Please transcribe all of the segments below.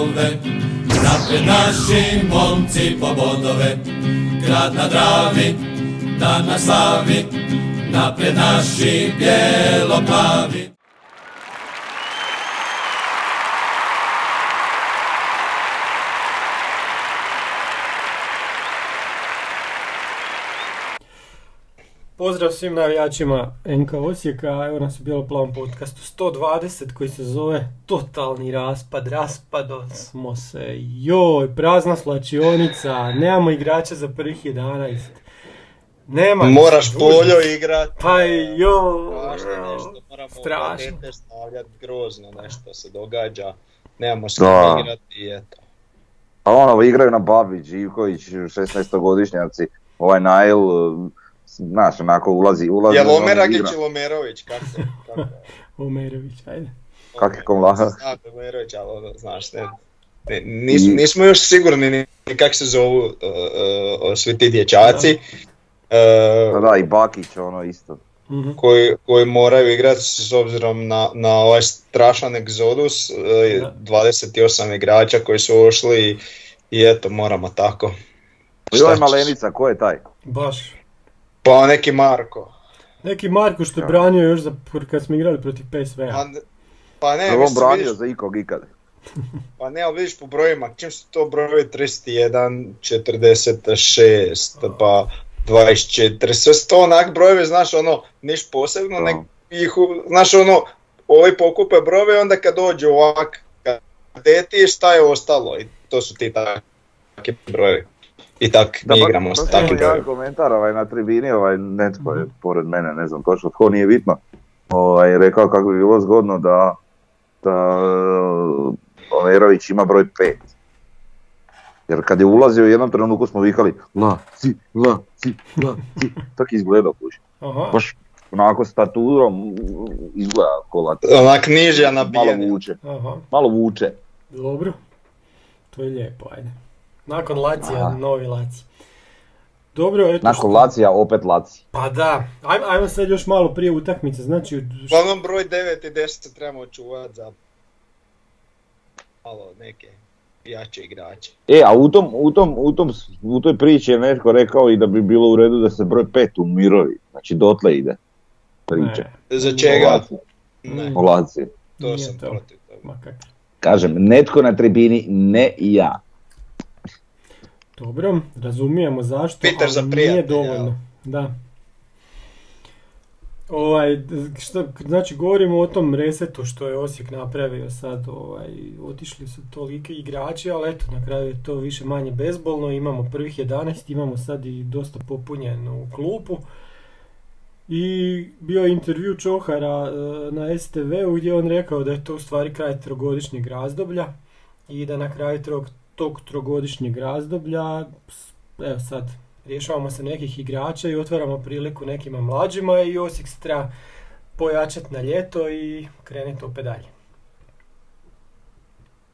priče zove. Napred naši momci po bodove, grad na Dravi, dan na slavi, napred naši bijelo-plavi. Pozdrav svim navijačima NK Osijeka, evo nas u Bijeloplavom podcastu 120 koji se zove Totalni raspad, raspado smo se, joj, prazna slačionica, nemamo igrača za prvih 11. Nema Moraš poljo igrat. Pa joj, Strašno nešto, moramo strašno. platete stavljat, grozno nešto se događa. Nemamo kim igrati i eto. A ono, igraju na Babić, Živković, 16-godišnjaci, ovaj Nail, znaš, onako ulazi, ulazi. Jel ono, Omeragić ili Omerović, kako se? Kako je? Omerović, ajde. Kak je komlaha? Je Omerović, ali ono, znaš, ne, ne, nis- nismo još sigurni ni, ni kak se zovu uh, uh, svi ti dječaci. uh, Da, da, i Bakić, ono isto. Mhm. koji, koji moraju igrati s obzirom na, na ovaj strašan egzodus, e, Da. 28 igrača koji su ušli i, i eto moramo tako. I ovaj Šta ćeš? Malenica, ko je taj? Baš. Pa neki Marko. Neki Marko što je branio još za, kad smo igrali protiv PSV-a. Pa, ne- pa ne, on branio vidiš, za ikog ikad? pa ne, ali vidiš po brojima, čim su to brojevi 31, 46, pa 24, sve su to onak brojevi, znaš ono, niš posebno, nek ih, znaš ono, ovi pokupe brojeve, onda kad dođu ovak kadeti, šta je ostalo i to su ti takvi brojevi. I tak Da, mi pa- igramo s jedan brojevima. komentar ovaj, na tribini, ovaj, netko je pored mene, ne znam točno tko, nije bitno, ovaj, rekao kako bi bilo zgodno da, da Omerović ima broj 5. Jer kad je ulazio u jednom trenutku smo vikali la, si, la, si, la, si, tak izgledao. Aha, Baš onako staturom izgleda kola, Onak nižja malo vuče, aha, malo vuče. dobro. To je lijepo, ajde. Nakon Lacija, Aha. novi Laci. Dobro, eto Nakon što- Lacija opet Laci. Pa da, ajmo, ajmo sad još malo prije utakmice, znači... š- Uglavnom broj 9 i 10 trebamo čuvati za malo neke jače igrače. E, a u, tom, u, tom, u, tom, u toj priči je netko rekao i da bi bilo u redu da se broj 5 umirovi. Znači dotle ide priča. Ne, Za čega? Ne, to Nije sam to. protiv toga. Kažem, netko na tribini, ne i ja. Dobro, razumijemo zašto, Peter ali za nije dovoljno. Da. Ovaj, šta, znači govorimo o tom resetu što je Osijek napravio sad, ovaj, otišli su toliki igrači, ali eto, na kraju je to više manje bezbolno, imamo prvih 11, imamo sad i dosta popunjenu klupu. I bio je intervju Čohara e, na STV-u gdje je on rekao da je to u stvari kraj trogodišnjeg razdoblja i da na kraju trog, tog trogodišnjeg razdoblja, evo sad, rješavamo se nekih igrača i otvaramo priliku nekima mlađima i Osijek se treba pojačati na ljeto i krenuti opet dalje.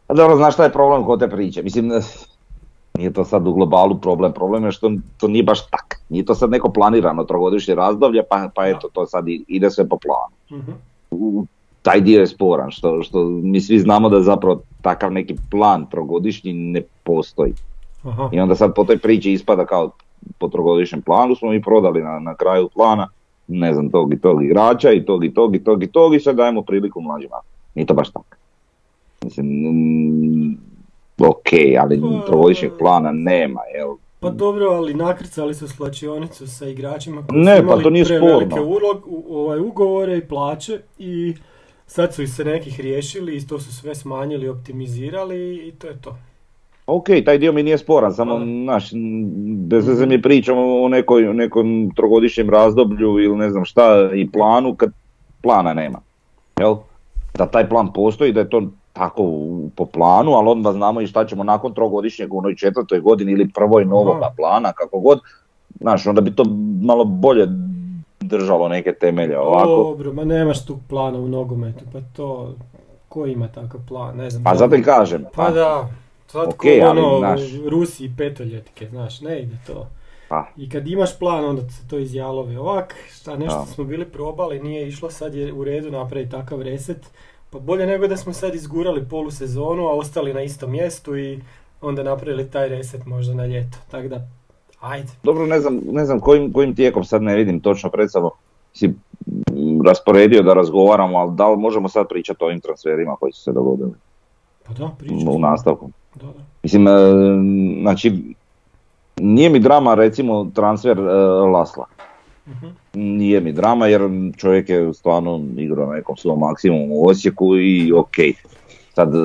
A dobro, znaš šta je problem kod te priče? Mislim, nije to sad u globalu problem, problem je što to nije baš tak. Nije to sad neko planirano trogodišnje razdoblje, pa, pa eto, to sad ide sve po planu. Mhm. u- taj dio je sporan, što, što mi svi znamo da zapravo takav neki plan trogodišnji ne postoji. Aha. I onda sad po toj priči ispada kao po trogodišnjem planu smo mi prodali na, na kraju plana, ne znam, tog i tog igrača i tog i tog i tog i tog i sad dajemo priliku mlađima. Nije to baš tako. Mislim, mm, ok, ali Pa- trogodišnjeg plana nema, jel? Pa dobro, ali nakrcali su slačionicu sa igračima koji Ne, su pa imali to nije prevelike sporno. ulog, u, ovaj, ugovore i plaće i sad su se nekih riješili i to su sve smanjili, optimizirali i to je to. Ok, taj dio mi nije sporan, samo, m, bez veze mi pričamo o nekoj, nekom trogodišnjem razdoblju ili ne znam šta i planu kad plana nema. Jel? Da taj plan postoji, da je to tako po planu, ali onda znamo i šta ćemo nakon trogodišnjeg u onoj četvrtoj godini ili prvoj novoga plana, kako god. Znaš, onda bi to malo bolje držalo neke temelje ovako. Dobro, ma nemaš tu plana u nogometu, pa to, ko ima takav plan, ne znam. Pa zato i kažem. Pa da, sad Ok, ko ono, znaš- Rusi i petoljetke, znaš, ne ide to. Pa. I kad imaš plan, onda se to izjalovi. Ovak, šta nešto Da. smo bili probali, nije išlo, sad je u redu napraviti takav reset. Pa bolje nego da smo sad izgurali polu sezonu, a ostali na istom mjestu i onda napravili taj reset možda na ljeto. Tako da, ajde. Dobro, ne znam, ne znam kojim, kojim tijekom sad ne vidim točno pred sobom si rasporedio da razgovaramo, ali da li možemo sad pričati o ovim transferima koji su se dogodili Pa da, pričam. u nastavku? Da, da. Mislim, e, znači, nije mi drama recimo transfer e, Lasla. Mhm. Nije mi drama jer čovjek je stvarno igrao na nekom svom maksimumu u Osijeku i ok. Sad e,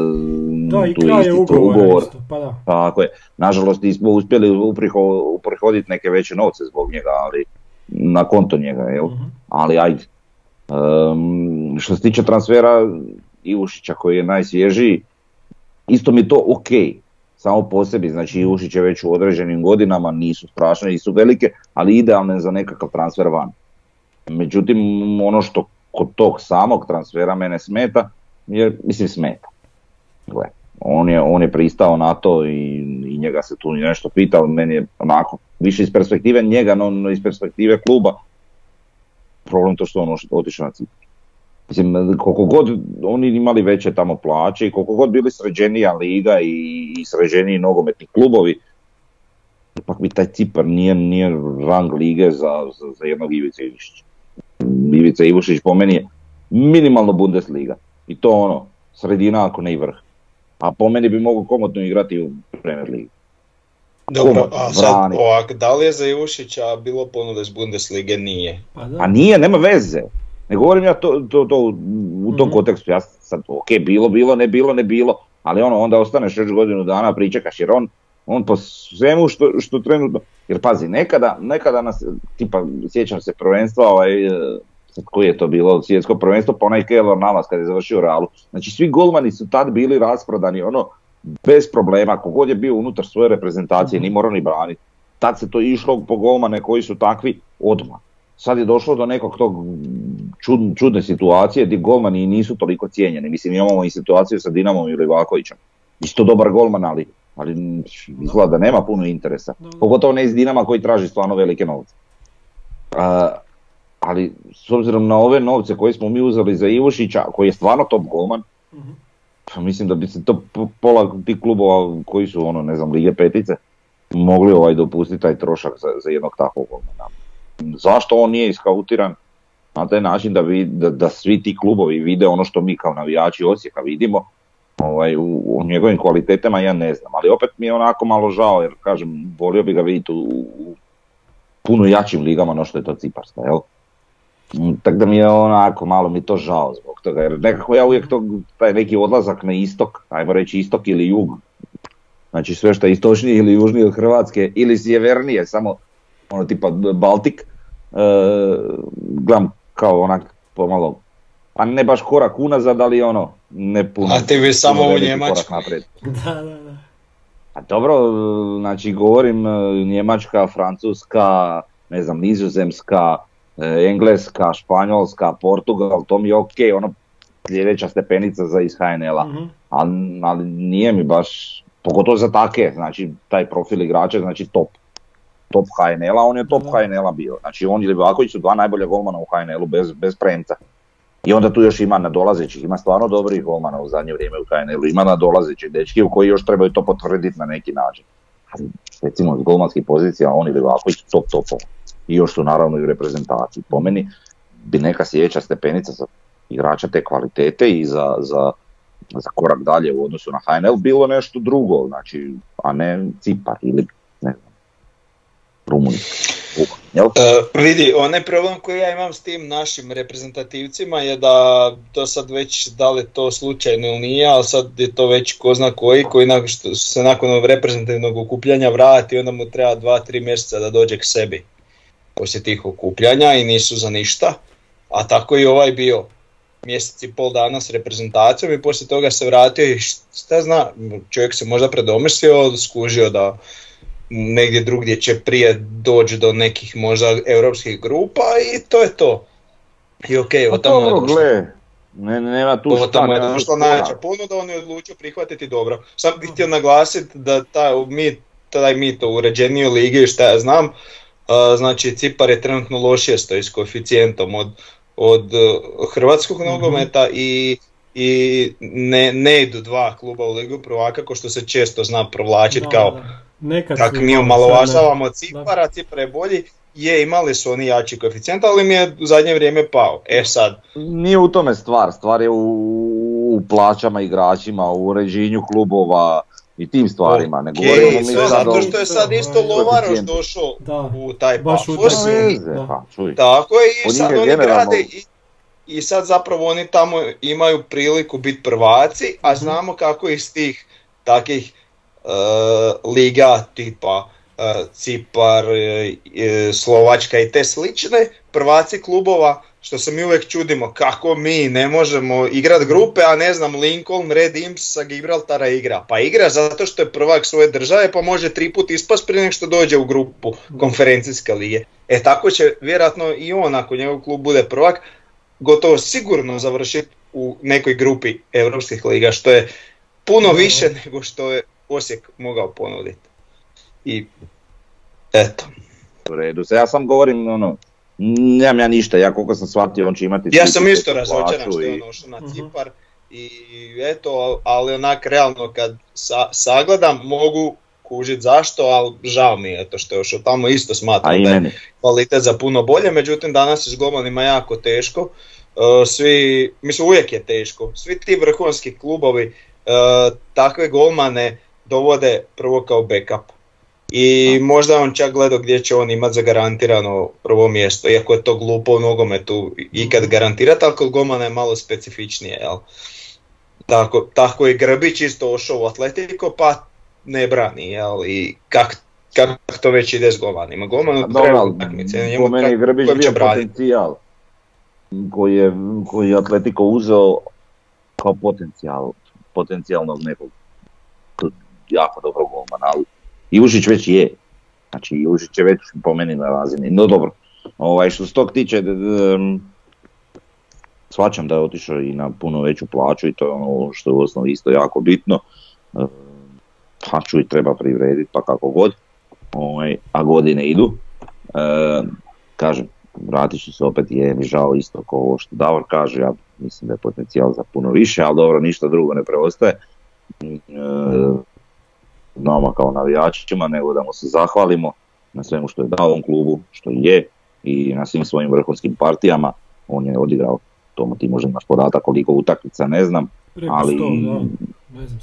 Da, i tu kraj isti to ugovora ugovor. isto, pa da. Tako je. Nažalost nismo uspjeli upriho- uprihoditi neke veće novce zbog njega, ali na konto njega, jel? Mhm. Ali ajde. Ehm, što se tiče transfera Ivušića koji je najsvježiji, isto mi to ok, samo po sebi, znači Ivušić je već u određenim godinama, nisu strašne, nisu velike, ali idealne za nekakav transfer van. Međutim, ono što kod tog samog transfera mene smeta, jer mislim smeta. Gle, on je, on je pristao na to i, i njega se tu nešto pita, meni je onako, više iz perspektive njega, no, iz perspektive kluba, problem to što on otišao na Cipar. Mislim, koliko god oni imali veće tamo plaće i koliko god bili sređenija liga i, i sređeniji nogometni klubovi, ipak bi taj Cipar nije, nije rang lige za, za, za jednog Ivice Ivišića. Ivica Ivušić po meni je minimalno Bundesliga. I to ono, sredina ako ne i vrh. A po meni bi mogao komotno igrati u Premier Ligi. Dobro, a sad ovak, da li je za Ivušića bilo ponude iz Bundeslige? Nije. Pa da. A nije, nema veze. Ne govorim ja to, to, to u tom Mhm. kontekstu, ja sad, ok, bilo, bilo, ne bilo, ne bilo, ali ono, onda ostaneš još godinu dana, pričekaš, jer on, on po svemu što, što trenutno, jer pazi, nekada, nekada nas, tipa, sjećam se prvenstva, ovaj, koji je to bilo, svjetsko prvenstvo, pa onaj Keylor Navas kad je završio Realu, znači svi golmani su tad bili rasprodani, ono, bez problema, kogod je bio unutar svoje reprezentacije, Mhm. ni morao ni braniti. Tad se to išlo po golmane koji su takvi odmah. Sad je došlo do nekog tog čud, čudne situacije gdje golmani nisu toliko cijenjeni. Mislim, imamo i situaciju sa Dinamom i Livakovićem. Isto dobar golman, ali, ali izgleda da nema puno interesa. Pogotovo ne iz Dinama koji traži stvarno velike novce. A, ali s obzirom na ove novce koje smo mi uzeli za Ivušića, koji je stvarno top golman, Mhm. pa mislim da bi se to po- pola tih klubova koji su ono, ne znam, lige petice, mogli ovaj dopustiti taj trošak za, za jednog takvog golmana. Zašto on nije iskautiran na taj način da, vi, da, da svi ti klubovi vide ono što mi kao navijači Osijeka vidimo, ovaj, u, u njegovim kvalitetama ja ne znam, ali opet mi je onako malo žao jer kažem, volio bi ga vidjeti u, u puno jačim ligama no što je to Ciparska, jel? Tako da mi je onako malo mi to žao zbog toga, jer nekako ja uvijek to, taj neki odlazak na istok, ajmo reći istok ili jug, znači sve što je istočnije ili južnije od Hrvatske ili sjevernije, samo ono tipa Baltik, e, gledam kao onak pomalo, pa ne baš korak unazad, ali ono, ne puno. A ti bi samo u naprijed. Da, da, da. A dobro, e, znači govorim e, Njemačka, Francuska, ne znam, Nizozemska, Engleska, Španjolska, Portugal, to mi je ok, ono sljedeća stepenica za iz HNL-a, Mhm. ali, ali nije mi baš, pogotovo za take, znači taj profil igrača, znači top. Top HNL-a, on je top Da. HNL-a bio. Znači on i Livaković su dva najbolja golmana u HNL-u bez, bez premca. I onda tu još ima nadolazećih, ima stvarno dobrih golmana u zadnje vrijeme u HNL-u, ima nadolazećih dečki u koji još trebaju to potvrditi na neki način. Recimo iz golmanskih pozicija on i Livaković top topova. I još su naravno i reprezentaciji. Po meni bi neka sljedeća stepenica za igrača te kvalitete i za, za, za korak dalje u odnosu na HNL bilo nešto drugo, znači, a ne Cipar ili Rumunjska. Jel? E, vidi, onaj problem koji ja imam s tim našim reprezentativcima je da to sad već, da li to slučajno ili nije, ali sad je to već ko zna koji, koji nakon što se nakon reprezentativnog okupljanja vrati, onda mu treba dva, tri mjeseca da dođe k sebi poslije tih okupljanja i nisu za ništa. A tako i ovaj bio mjesec i pol dana s reprezentacijom i poslije toga se vratio i šta zna, čovjek se možda predomislio, skužio da negdje drugdje će prije doći do nekih možda europskih grupa i to je to. I ok, Pa od tamo je došlo. gle, ne, nema tu šta. tamo je došla najveća ponuda, on je odlučio prihvatiti dobro. Sam bih htio naglasiti da taj, mi, taj mi to uređenije lige, šta ja znam, znači Cipar je trenutno lošije stoji s koeficijentom od, od hrvatskog mhm. nogometa i i ne, ne idu dva kluba u Ligu prvaka kao što se često zna provlačiti kao kako mi omalovažavamo Cipara, Cipar je bolji, je imali su oni jači koeficijent, ali mi je u zadnje vrijeme pao. E sad. Nije u tome stvar, stvar je u, u plaćama igračima, u uređenju klubova, i tim stvarima. Ne govorimo mi zato što je sad isto Lovaroš došao u taj baš Pafos. Pa, Tako je i sad oni grade i, i sad zapravo oni tamo imaju priliku biti prvaci, a mhm. znamo kako iz tih takih liga tipa uh, Cipar, uh, Slovačka i te slične, prvaci klubova što se mi uvijek čudimo kako mi ne možemo igrat grupe, a ne znam Lincoln, Red Imps sa Gibraltara igra. Pa igra zato što je prvak svoje države pa može tri put ispast prije nego što dođe u grupu konferencijske lige. E tako će vjerojatno i on ako njegov klub bude prvak gotovo sigurno završiti u nekoj grupi europskih liga što je puno više nego što je Osijek mogao ponuditi. I eto. U redu, ja sam govorim ono, Nemam ja ništa, ja koliko sam shvatio on će imati... Ja sam isto razočaran što je on ošao na mhm. Cipar. I eto, ali onak realno kad sa, sagledam mogu kužiti zašto, ali žao mi je to što je ošao. Tamo isto smatram da je kvalitet za puno bolje, međutim danas je s golmanima jako teško, e, svi, mislim uvijek je teško, svi ti vrhunski klubovi e, takve golmane dovode prvo kao backup i možda on čak gledao gdje će on imati zagarantirano prvo mjesto, iako je to glupo u nogometu ikad garantirati, ali kod Gomana je malo specifičnije. Jel? Tako, tako je Grbić isto ošao u Atletico, pa ne brani, jel? I kak, kak to već ide s Gomanima. Goman treba utakmice, po meni Grbić bio potencijal koji je, koji je Atletico uzeo kao potencijal, potencijalnog nekog jako dobrog golmana, ali Jušić već je. Znači Jušić je već po meni na razini. No dobro, ovaj, što se tog tiče, shvaćam da je otišao i na puno veću plaću i to je ono što je u osnovi isto jako bitno. Pa čuj, treba privrediti pa kako god, ovaj, a godine idu. kažem, vratit ću se opet, je mi žao isto kao ovo što Davor kaže, ja mislim da je potencijal za puno više, ali dobro, ništa drugo ne preostaje nama kao navijačima, nego da mu se zahvalimo na svemu što je dao ovom klubu, što je i na svim svojim vrhunskim partijama. On je odigrao, to ti može imaš podatak koliko utakmica, ne znam, ali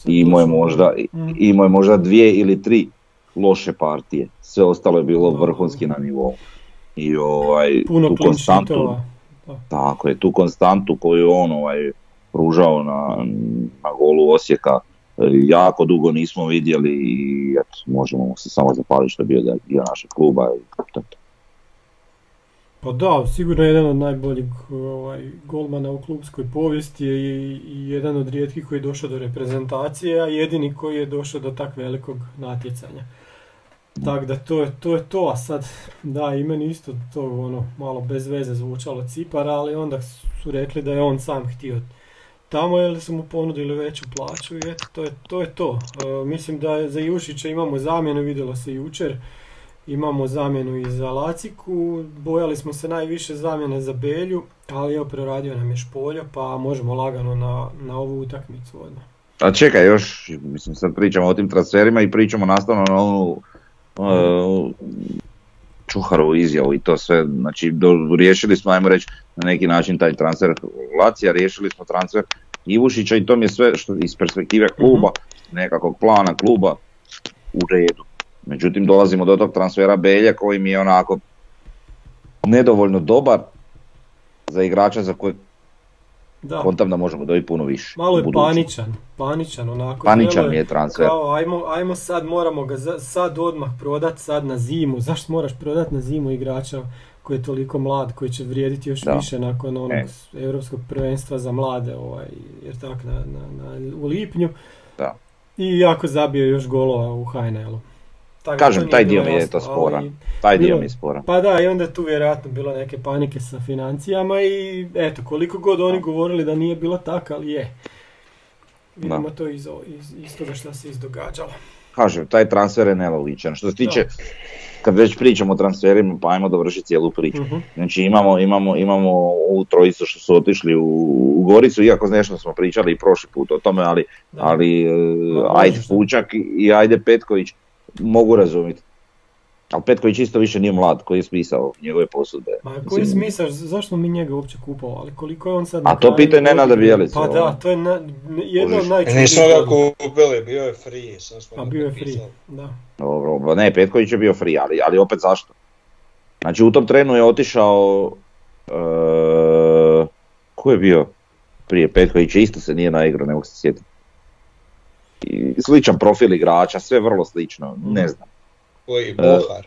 imao je možda, mm. možda dvije ili tri loše partije. Sve ostalo je bilo vrhunski na nivou. I ovaj, Puno tu konstantu, tako je, tu konstantu koju on ovaj, pružao na, na golu Osijeka, jako dugo nismo vidjeli i eto, možemo se samo zapaliti što je bio dio našeg kluba i. Pa da, sigurno je jedan od najboljih ovaj, golmana u klubskoj povijesti i, i jedan od rijetkih koji je došao do reprezentacije, a jedini koji je došao do tak velikog natjecanja. Tako da to je, to je to, a sad da i meni isto to ono malo bez veze zvučalo Cipar, ali onda su rekli da je on sam htio tamo ili su mu ponudili veću plaću i eto, to je to. Je to. E, mislim da za Jušića imamo zamjenu, vidjelo se jučer. Imamo zamjenu i za Laciku, bojali smo se najviše zamjene za Belju, ali evo preradio nam je Špolja, pa možemo lagano na, na ovu utakmicu odmah. A čekaj, još, mislim sad pričamo o tim transferima i pričamo nastavno na onu uh, Čuharovu izjavu i to sve, znači do, riješili smo, ajmo reći, na neki način taj transfer Lacija, riješili smo transfer Ivušića i to mi je sve što iz perspektive mhm. kluba, nekakvog plana kluba u redu. Međutim, dolazimo do tog transfera Belja koji mi je onako nedovoljno dobar za igrača za koje da. kontam da možemo dobiti puno više. Malo je paničan, paničan onako. Paničan mi je transfer. Kao, ajmo, ajmo sad, moramo ga za, sad odmah prodat sad na zimu. Zašto moraš prodati na zimu igrača koji je toliko mlad, koji će vrijediti još više nakon onog e. europskog prvenstva za mlade, ovaj, jer tak, na, na, na, u lipnju. Da. I jako zabio još golova u HNL-u. Kažem, taj dio mi je to sporan. Taj dio mi je sporan. Pa da, i onda je tu vjerojatno bilo neke panike sa financijama i eto, koliko god oni govorili da nije bilo tako, ali je. Vidimo to iz, iz, iz toga što se izdogađalo. Kažem, taj transfer je nelogičan. Što se tiče kad već pričamo o transferima, pa ajmo dovršiti cijelu priču. Mhm. Znači imamo, imamo, imamo ovu trojicu što su otišli u, u Goricu, iako nešto smo pričali i prošli put o tome, ali, Da. ali e, ajde. Pučak i ajde Petković mogu razumjeti. Ali Petković isto više nije mlad, koji je spisao njegove posudbe. Ma koji je smisao, zašto mi njega uopće kupovali, koliko je on sad A to kraju pitaj Nenada godine? Bjelicu, Pa ono. da, to je na, jedna od najčudnijih Nismo ga kupili, bio je free, sam smo A ga bio je free, da. Dobro, ba ne, Petković je bio free, ali, ali opet zašto? Znači u tom trenu je otišao, e, ko je bio prije Petković, isto se nije naigrao, ne mogu se sjetiti. I sličan profil igrača, sve vrlo slično, ne znam. Koji, Bohar.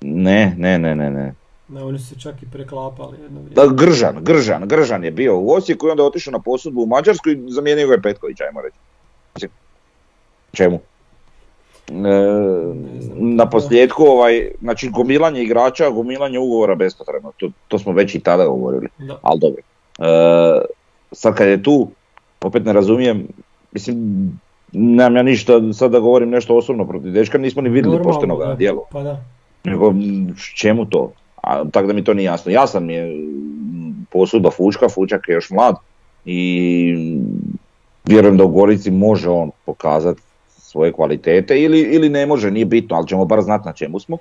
Ne, ne, ne, ne, ne. Da, oni su se čak i preklapali jedno vrijeme. Da, Gržan, Gržan, Gržan je bio u Osijeku i onda otišao na posudbu u Mađarsku i zamijenio ga je Petković, ajmo reći. Čemu? E, na posljedku, ovaj, znači gomilanje igrača, gomilanje ugovora bespotrebno, to, to smo već i tada govorili, Da. ali dobro. E, sad kad je tu, opet ne razumijem, mislim, nemam ja ništa sad da govorim nešto osobno protiv dečka, nismo ni vidjeli Normalno, pošteno ga. Pa da. Nego, čemu to? A, tako da mi to nije jasno. Jasan mi je posudba Fučka, Fučak je još mlad i vjerujem da u Gorici može on pokazati svoje kvalitete ili, ili ne može, nije bitno, ali ćemo bar znati na čemu smo.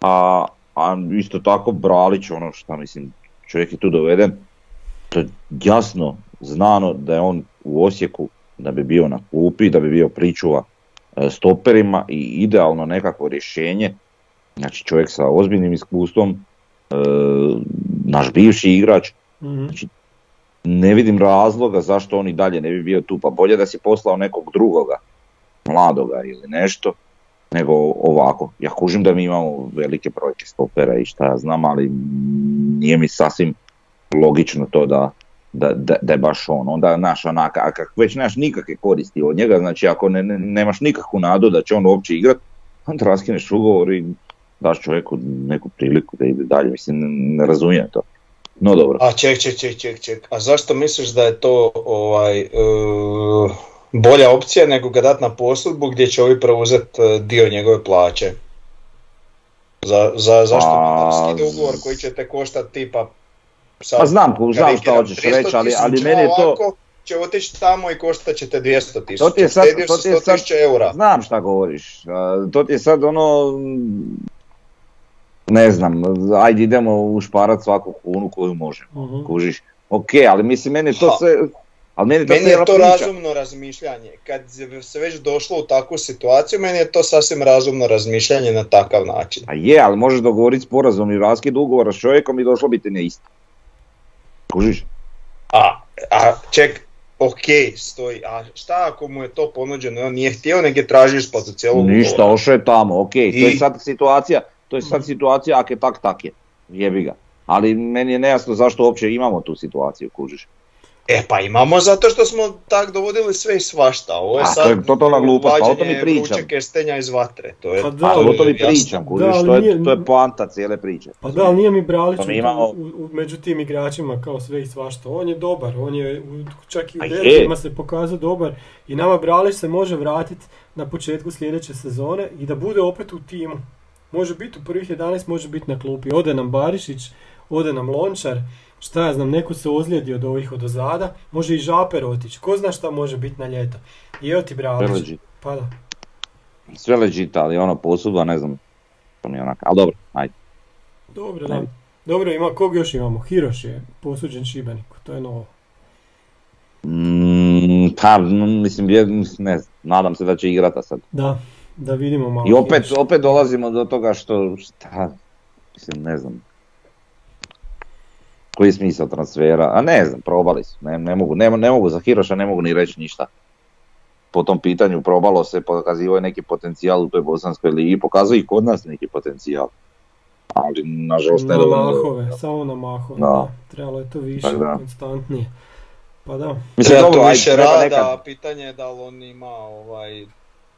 A, a isto tako Bralić, ono šta mislim, čovjek je tu doveden, to je jasno znano da je on u Osijeku, da bi bio na klupi, da bi bio pričuva e, stoperima i idealno nekakvo rješenje Znači čovjek sa ozbiljnim iskustvom, e, naš bivši igrač, Mhm. ne vidim razloga zašto on i dalje ne bi bio tu, pa bolje da si poslao nekog drugoga, mladoga ili nešto, nego ovako. Ja kužim da mi imamo velike brojke stopera i šta ja znam, ali nije mi sasvim logično to da, da, da, da je baš on. Onda, znaš, onak, a kak već nemaš nikakve koristi od njega, znači ako ne, ne- nemaš nikakvu nadu da će on uopće igrat, onda raskineš ugovor i daš čovjeku neku priliku da ide dalje, mislim, ne, ne razumijem to. No dobro. A ček, ček, ček, ček, ček. A zašto misliš da je to ovaj, e, bolja opcija nego ga dat na posudbu gdje će ovi preuzeti e, dio njegove plaće? Za, za, zašto ide ugovor koji će te koštati tipa sad, Pa znam, znam šta hoćeš 300 reći, ali, ali meni je to... ovako će otići tamo i koštat će te 200 tisuća. To ti je sad, to ti je 100 sad, eura. znam šta govoriš, a, to ti je sad ono, ne znam, ajde idemo ušparat svaku kunu koju možemo, Mhm. kužiš. Ok, ali mislim meni to Ha. sve, ali meni je to Meni je to priča. razumno razmišljanje. Kad se već došlo u takvu situaciju, meni je to sasvim razumno razmišljanje na takav način. A je, ali možeš dogovoriti sporazum i raskid ugovora s čovjekom i došlo bi ti na isto. Kužiš? A, a ček, ok, stoji. A šta ako mu je to ponuđeno i on nije htio, nego je tražio isplatu cijelog Ništa, ošao je tamo, ok, to je I- sad situacija, to je sad situacija ako je tak, tak je, jebi ga. Ali meni je nejasno zašto uopće imamo tu situaciju, kužiš. E pa imamo zato što smo tak dovodili sve i svašta. Ovo je A, to sad je totalna glupost, pa o tome vađenje pričam. kestenja iz vatre. To je, Pa da, Pa to jasno. pričam, kužiš, Da, ali to, je, nije- to je poanta cijele priče. Pa da, ali nije mi Bralić Pa mi imamo- u, u- među tim igračima kao sve i svašta. On je dobar, on je u- čak i u A je. derbijima se pokazao dobar i nama Bralić se može vratiti na početku sljedeće sezone i da bude opet u timu. Može biti u prvih 11, može biti na klupi. Ode nam Barišić, ode nam Lončar, šta ja znam, neko se ozlijedi od ovih od ozada, može i Žaper otići. Ko zna šta može biti na ljeto. I evo ti Sve Bralić. legit, Pa da. sve legit, ali ono posudba, ne znam, to mi je onak, ali dobro, ajde. Dobro, da. Dobro, ima, kog još imamo? Hiroš je posuđen Šibeniku, to je novo. Mm, pa, mislim, je- ne znam, nadam se da će igrati sad. Da, da vidimo malo. I opet, opet dolazimo do toga što, šta, mislim, ne znam. Koji je smisao transfera? A ne znam, probali su, ne, ne mogu, ne, ne mogu za Hiroša, ne mogu ni reći ništa. Po tom pitanju probalo se, pokazivao je neki potencijal u toj bosanskoj ligi, pokazuje i kod nas neki potencijal. Ali, nažalost, ne Na mahove, samo na mahove, Da. da. Trebalo je to više, Tak da. konstantnije. Pa da. Mislim, Treba ajde, više rada, nekad- a pitanje je da li on ima ovaj,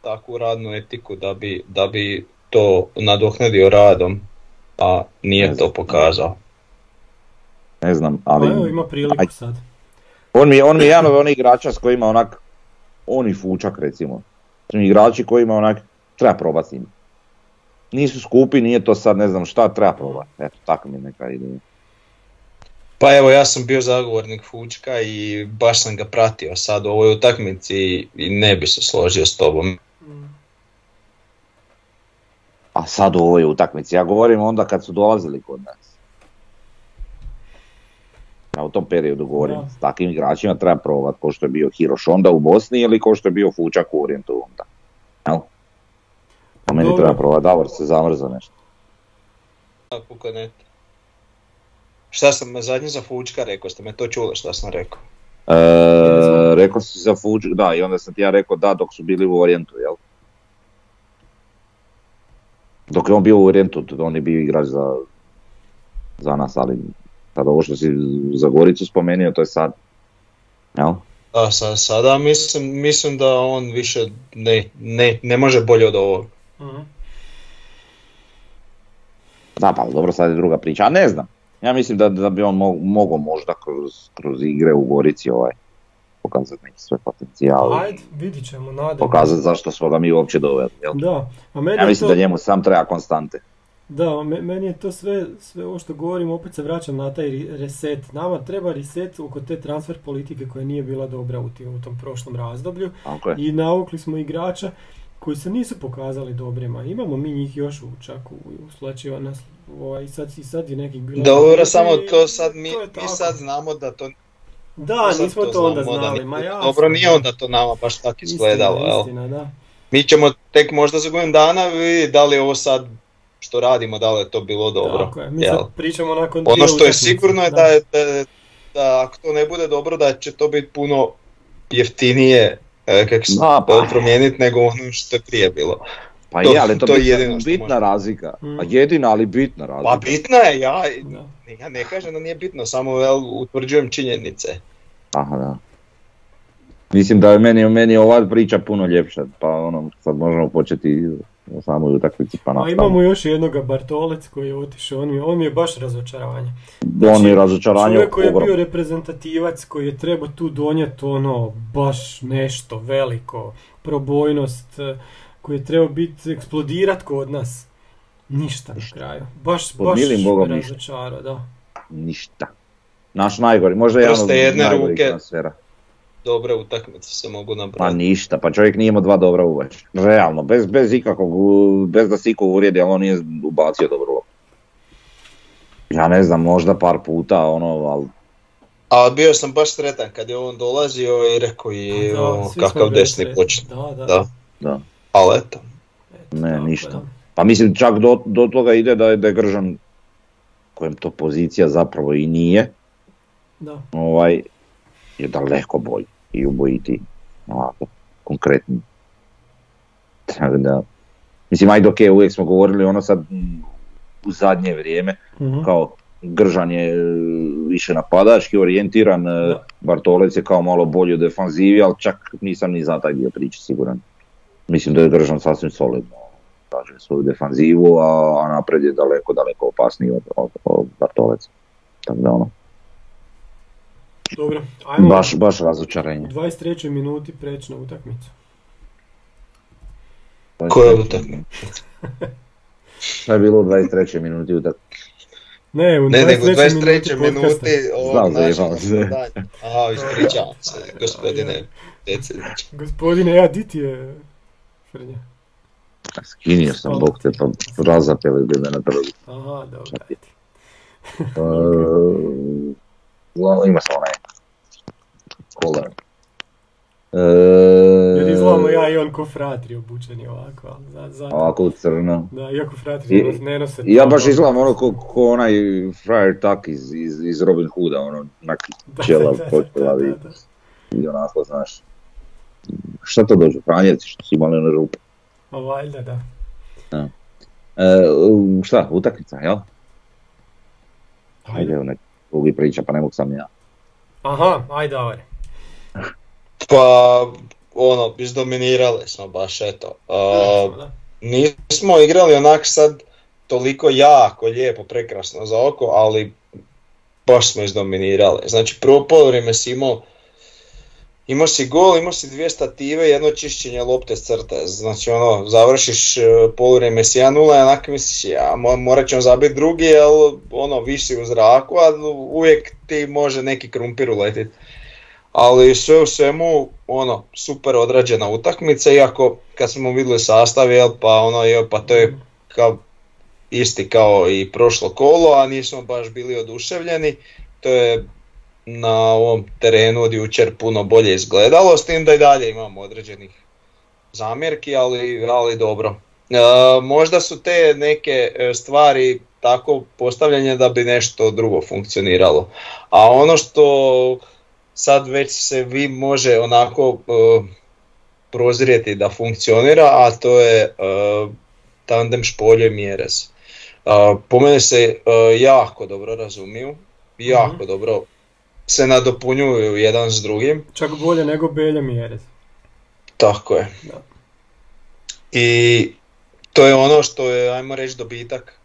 takvu radnu etiku da bi, da bi to nadoknadio radom, a nije to pokazao. Ne znam, Pa ali... evo ima priliku Ajde. sad. On mi, je- on mi je jedan od onih igrača s kojima onak, on i Fučak recimo, igrači kojima onak, treba probati s njim. nisu skupi, nije to sad ne znam šta treba probati. Eto, tako mi je neka ideja. Pa evo ja sam bio zagovornik Fučka i baš sam ga pratio sad u ovoj utakmici i ne bi se složio s tobom. A sad u ovoj utakmici, ja govorim onda kad su dolazili kod nas. Ja u tom periodu govorim, s takvim igračima treba probati, ko što je bio Hiroš onda u Bosni ili ko što je bio Fučak u Orijentu onda. Jel? Meni Dobro. treba probati, Davor se zamrza nešto. Kako ne. Šta sam zadnji za Fučka rekao, ste me to čuli šta sam rekao? E, rekao si za Fučak, da, i onda sam ti ja rekao da dok su bili u Orijentu, jel? Dok je on bio u Orijentu, on je bio igrač za, za nas, ali sad ovo što si za Goricu spomenuo, to je sad. Jel? Da, sa, sada mislim, mislim da on više ne, ne, ne može bolje od ovog. Mhm. Da, pa dobro, sad je druga priča, a ne znam. Ja mislim da, da bi on mo- mogao možda kroz, kroz igre u Gorici ovaj, pokazati neki svoj potencijal. Ajde, vidit ćemo, nadam. Pokazati zašto smo ga mi uopće doveli. Jel? Da, a meni Ja mislim to... da njemu sam treba konstante. Da, me- meni je to sve, sve ovo što govorim, opet se vraćam na taj reset. Nama treba reset oko te transfer politike koja nije bila dobra u, tim, u tom prošlom razdoblju je. i navukli smo igrača koji se nisu pokazali dobrima. Imamo mi njih još u, čak u, u slučaju nas, ovaj, sad, i sad je nekih bilo... Dobro, samo to sad mi, to mi sad znamo da to Da, sad nismo to, onda da znali, nije- ma jasno. Dobro, nije onda to nama baš tako Istina, izgledalo, jel? Istina, da. Mi ćemo tek možda za godinu dana vidjeti da li je ovo sad što radimo, da li je to bilo dobro. Tako je, mi sad pričamo nakon dvije Ono što je sigurno je da, je, da, da ako to ne bude dobro da će to biti puno jeftinije e, kako se Da, pa. promijeniti nego ono što je prije bilo. Pa To- je, ali to, to je bitna, jedino bitna razlika. Mm. A jedina, ali bitna razlika. Pa bitno je, ja, Da. ja ne kažem da nije bitno, samo jel, utvrđujem činjenice. Aha, da. Mislim da je meni, meni ova priča puno ljepša, pa ono, sad možemo početi o samoj utakmici pa A nastavno. imamo još jednoga Bartolec koji je otišao, on mi, on mi je baš razočaranje. On je razočaranje Čovjek koji je bio reprezentativac, koji je trebao tu donijeti ono, baš nešto veliko, probojnost, eh, koji je trebao biti, eksplodirat kod nas. Ništa na kraju. Baš, Pod baš milim Bogom me ništa. razočarao, da. Ništa. Naš najgori, možda jedan od najgorih ruke. transfera. Dobre utakmice se mogu Pa nabrati. ništa, pa čovjek nije imao dva dobra uveća. Realno, bez, bez ikakvog, bez da se iko uvrijedi, ali on nije ubacio dobro. Ja ne znam, možda par puta, ono, ali A bio sam baš sretan kad je on dolazio i rekao je Da, o, svi smo kakav desni počet. Da, da. Da. da. Ali eto, Eto, Ne, ništa. da. Pa mislim čak do, do toga ide da je, da je Gržan, kojem to pozicija zapravo i nije, Da. ovaj, je daleko bolji i ubojiti ovako, konkretni. Tako da, mislim, ajde ok, uvijek smo govorili ono sad mm, u zadnje vrijeme, Mhm. kao Gržan je e, više napadački orijentiran, e, Da. Bartolec je kao malo bolji u defanzivi, ali čak nisam ni za taj dio priče siguran. Mislim da je Gržan sasvim solidno kaže svoju defanzivu, a, a napred je daleko, daleko opasniji od, od, od Bartoleca. Tako da ono, Dobro, ajmo baš, baš razočarenje. u 23. minuti preći na utakmicu. koja utakmica? Šta je bilo u 23. minuti utak? Ne, u Ne, nego 23. 23. minuti ovog Znam, našeg zajebao se. napadanja. A, ispričavam se, gospodine predsjedniče. Gospodine, ja di ti je Frnja? Skinio sam, bog te, pa razapeli bi me na trgu. Aha, dobro, ajde. Uglavnom ima sam onaj kolar. Jer E, izgledamo ja i on ko fratri obučeni ovako, ali za, za, Ovako u crno. da, iako fratri I- ne nos- ne nose ja baš izgledam ono ko, ko onaj Friar Tuck iz, iz, iz Robin Hooda, ono, na Da, čela da, da, da, da, da. i onako, znaš. Šta to dođe, Franjevci što su imali one rupe. Ma valjda, da. E, u- šta, utakmica, jel? Ajde, nek drugi priča, pa ne mogu sam ja. Aha, ajde, Davore. Pa, ono, izdominirali smo baš, eto. Da. nismo igrali onak sad toliko jako, lijepo, prekrasno za oko, ali baš smo izdominirali. Znači, prvo polovreme si imao imao si gol, imao si dvije stative, jedno čišćenje lopte s crte. Znači ono, završiš uh, poluvrijeme s 1-0 i onako misliš, ja, morat ćemo zabiti drugi, jer ono, visi u zraku, a uvijek ti može neki krumpir uletiti. Ali sve u svemu, ono, super odrađena utakmica, iako kad smo vidjeli sastav, jel, pa ono, jel, pa to je kao isti kao i prošlo kolo, a nismo baš bili oduševljeni. To je na ovom terenu od jučer puno bolje izgledalo, s tim da i dalje imamo određenih zamjerki, ali, ali dobro. E, možda su te neke e, stvari tako postavljanje da bi nešto drugo funkcioniralo. A ono što sad već se vi može onako e, prozrijeti da funkcionira, a to je e, tandem Špolje Mjerez. E, po mene se jako dobro razumiju, jako mhm. dobro se nadopunjuju jedan s drugim. Čak bolje nego Belja Mjerez. Tako je. Da. I to je ono što je, ajmo reći, dobitak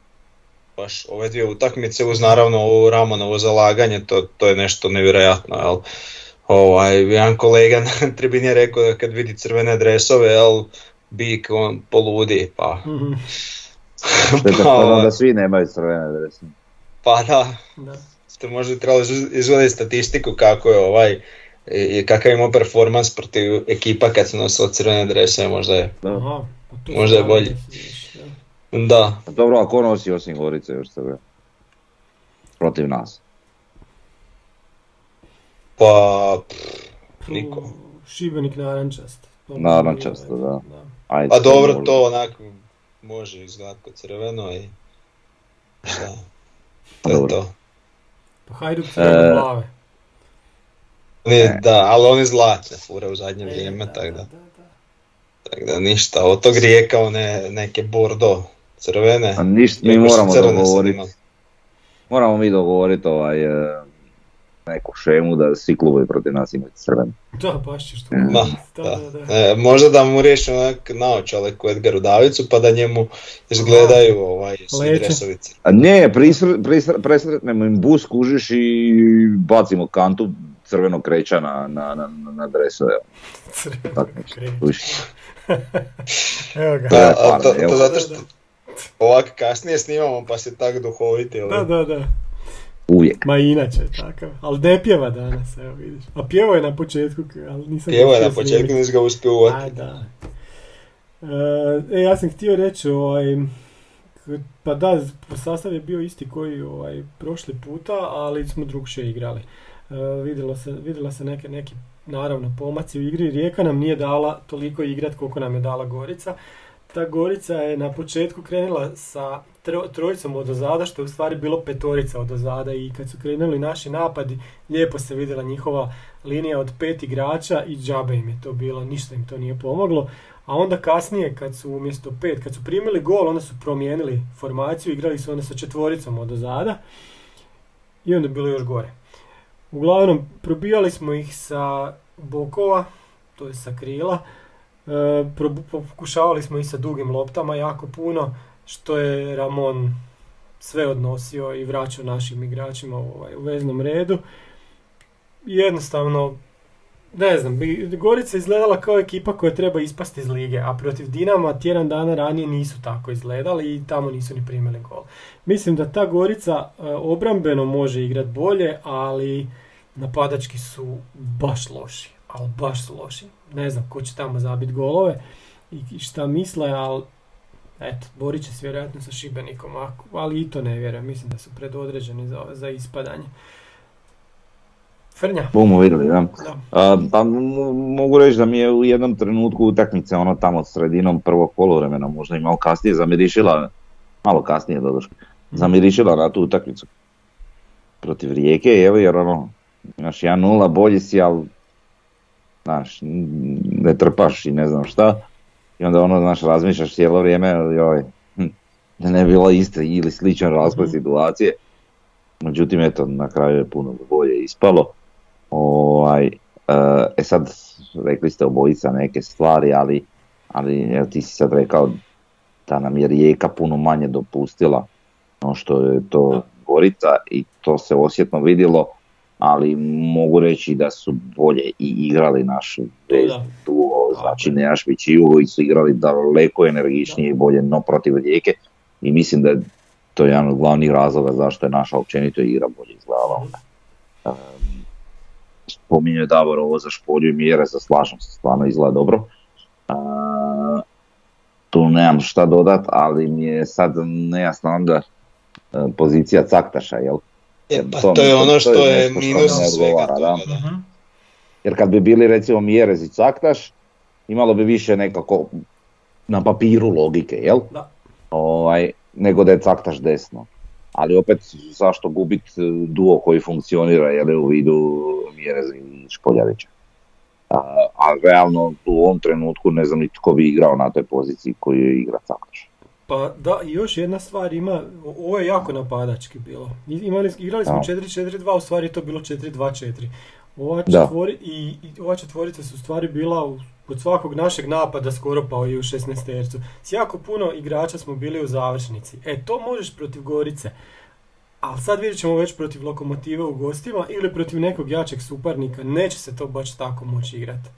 baš ove dvije utakmice uz naravno ovo Ramonovo zalaganje, to, to je nešto nevjerojatno. Jel? Ovaj, jedan kolega na tribini je rekao da kad vidi crvene dresove, jel, bik on poludi, pa... Mm-hmm. pa da svi nemaju crvene dresove. Pa da. da ste možda trebali izgledati statistiku kako je ovaj i kakav imao performans protiv ekipa kad su nosili crvene drese, možda je, Aha, pa možda je bolji. Da. Pa dobro, ako nosi osim Gorice još sebe? Protiv nas. Pa, pff, niko. Šibenik narančast. Narančast, da. da. Ajde, A dobro, to onako može izgledati kod crveno i šta. To je to. Pa Hajduk crvene glave. Ne, da, ali oni zlatne fure u zadnje e, vrijeme, tako da. Tako da ništa, od tog rijeka one neke bordo crvene. A ništa, mi moramo dogovoriti. Moramo mi dogovoriti ovaj, e, neku šemu da svi klubovi protiv nas imaju crvene. Da, baš ćeš to. Da, da, da. da. E, možda da mu riješimo onak naočale ko Edgaru Davicu pa da njemu izgledaju ovaj, dresovice. A ne, presretnemo im bus, kužiš i bacimo kantu crvenog kreća na, na, na, na dresove. Crvenog kreća. Evo ga. Da, a to, to zato što ovak kasnije snimamo pa se tak duhoviti. Da, da, da. Uvijek. Ma inače, takav. Ali ne pjeva danas, evo vidiš. A pjevo je na početku, ali nisam... Pjevo je na početku, nisam ga uspio uvati. A, da. E, ja sam htio reći, ovaj, pa da, sastav je bio isti koji ovaj, prošli puta, ali smo drugšije igrali. E, vidjelo se, vidjela se neke, neki, naravno, pomaci u igri. Rijeka nam nije dala toliko igrat koliko nam je dala Gorica ta Gorica je na početku krenula sa trojicom od ozada, što je u stvari bilo petorica od ozada i kad su krenuli naši napadi, lijepo se vidjela njihova linija od pet igrača i džabe im je to bilo, ništa im to nije pomoglo. A onda kasnije, kad su umjesto pet, kad su primili gol, onda su promijenili formaciju, igrali su onda sa četvoricom od ozada i onda je bilo još gore. Uglavnom, probijali smo ih sa bokova, to je sa krila, pokušavali smo i sa dugim loptama jako puno, što je Ramon sve odnosio i vraćao našim igračima u, ovaj, u veznom redu. Jednostavno, ne znam, Gorica izgledala kao ekipa koja treba ispasti iz lige, a protiv Dinama tjedan dana ranije nisu tako izgledali i tamo nisu ni primili gol. Mislim da ta Gorica e, obrambeno može igrati bolje, ali napadački su baš loši, ali baš su loši ne znam ko će tamo zabiti golove i šta misle, ali eto, borit će se vjerojatno sa Šibenikom, ali i to ne vjerujem, mislim da su predodređeni za, za ispadanje. Frnja. Bomo vidjeli, da. Pa mogu reći da mi je u jednom trenutku utakmice ono tamo sredinom prvog poluvremena možda i malo kasnije zamirišila, malo kasnije doduše, mhm. zamirišila na tu utakmicu protiv Rijeke, evo jer ono, imaš 1-0, bolji si, ali znaš, ne trpaš i ne znam šta. I onda ono, znaš, razmišljaš cijelo vrijeme, joj, hm, da ne bilo iste ili sličan raspad mhm. situacije. Međutim, eto, na kraju je puno bolje ispalo. Ovaj, eh, e sad, rekli ste obojica neke stvari, ali, ali evo, ti si sad rekao da nam je rijeka puno manje dopustila no što je to Gorica i to se osjetno vidjelo ali mogu reći da su bolje i igrali naš vezni duo, znači je. Nejašmić i Jugović su igrali daleko energičnije i bolje no protiv Rijeke i mislim da je to jedan od glavnih razloga zašto je naša općenito igra bolje izgledala. Um, spominje Davor ovo za špolju i mjere, za slažem se, stvarno izgleda dobro. Uh, tu nemam šta dodat, ali mi je sad nejasna onda uh, pozicija Caktaša, jel? Je, pa To to je ono to što je što minus ne svega toga. da. Mhm. Jer kad bi bili recimo Mjerez i Caktaš, imalo bi više nekako na papiru logike, jel? Da. Ovaj, nego da je Caktaš desno. Ali opet zašto gubit e, duo koji funkcionira jel, u vidu Mjerez i Špoljavića. A, a realno u ovom trenutku ne znam ni tko bi igrao na toj poziciji koju je igra Caktaš. Pa da, i još jedna stvar ima, ovo je jako napadački bilo. Imali, igrali smo Da. 4-4-2, u stvari je to bilo 4-2-4. Ova, četvori, i, i ova četvorica su u stvari bila u, kod svakog našeg napada skoro pa i u 16 tercu. S jako puno igrača smo bili u završnici. E, to možeš protiv Gorice. Ali sad vidjet ćemo već protiv Lokomotive u gostima ili protiv nekog jačeg suparnika. Neće se to baš tako moći igrati.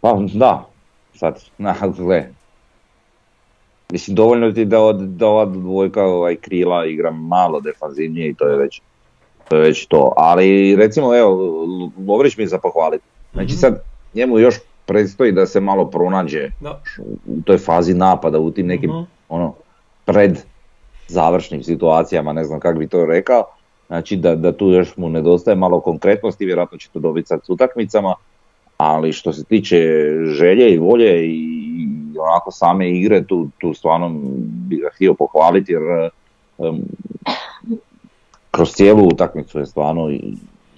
Pa da, sad, na, gle. Mislim, dovoljno ti da, od, da ova dvojka ovaj, krila igra malo defanzivnije i to je već to. Je već to. Ali recimo, evo, Lovrić mi je za pohvaliti. Znači Mhm. sad, njemu još predstoji da se malo pronađe Da. u toj fazi napada, u tim nekim Mhm. ono, pred završnim situacijama, ne znam kako bi to rekao. Znači da, da tu još mu nedostaje malo konkretnosti, vjerojatno će to dobiti sad s utakmicama, ali što se tiče želje i volje i onako same igre, tu, tu stvarno bi ga htio pohvaliti jer em, kroz cijelu utakmicu je stvarno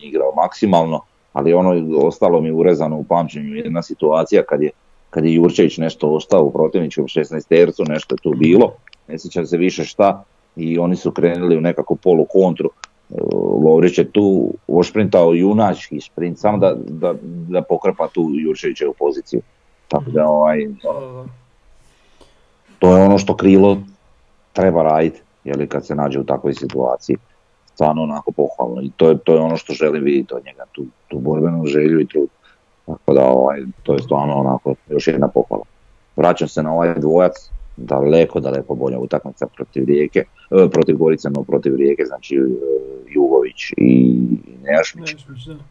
igrao maksimalno, ali ono ostalo mi urezano u pamćenju jedna situacija kad je, kad je Jurčević nešto ostao u protivničkom 16 tercu, nešto je tu bilo, ne sjećam se više šta, i oni su krenuli u nekakvu polu kontru. E, Lovrić je tu ošprintao junački sprint, samo da, da, da pokrpa tu Jurčevićevu poziciju. Tako da ovaj, to je ono što krilo treba raditi, jeli kad se nađe u takvoj situaciji. Stvarno onako pohvalno i to je, to je ono što želim vidjeti od njega, tu, tu borbenu želju i trud. Tako da ovaj, to je stvarno onako još jedna pohvala. Vraćam se na ovaj dvojac, daleko, daleko bolja utakmica protiv Rijeke, e, protiv Gorice, no protiv Rijeke, znači e, Jugović i Nejašmić.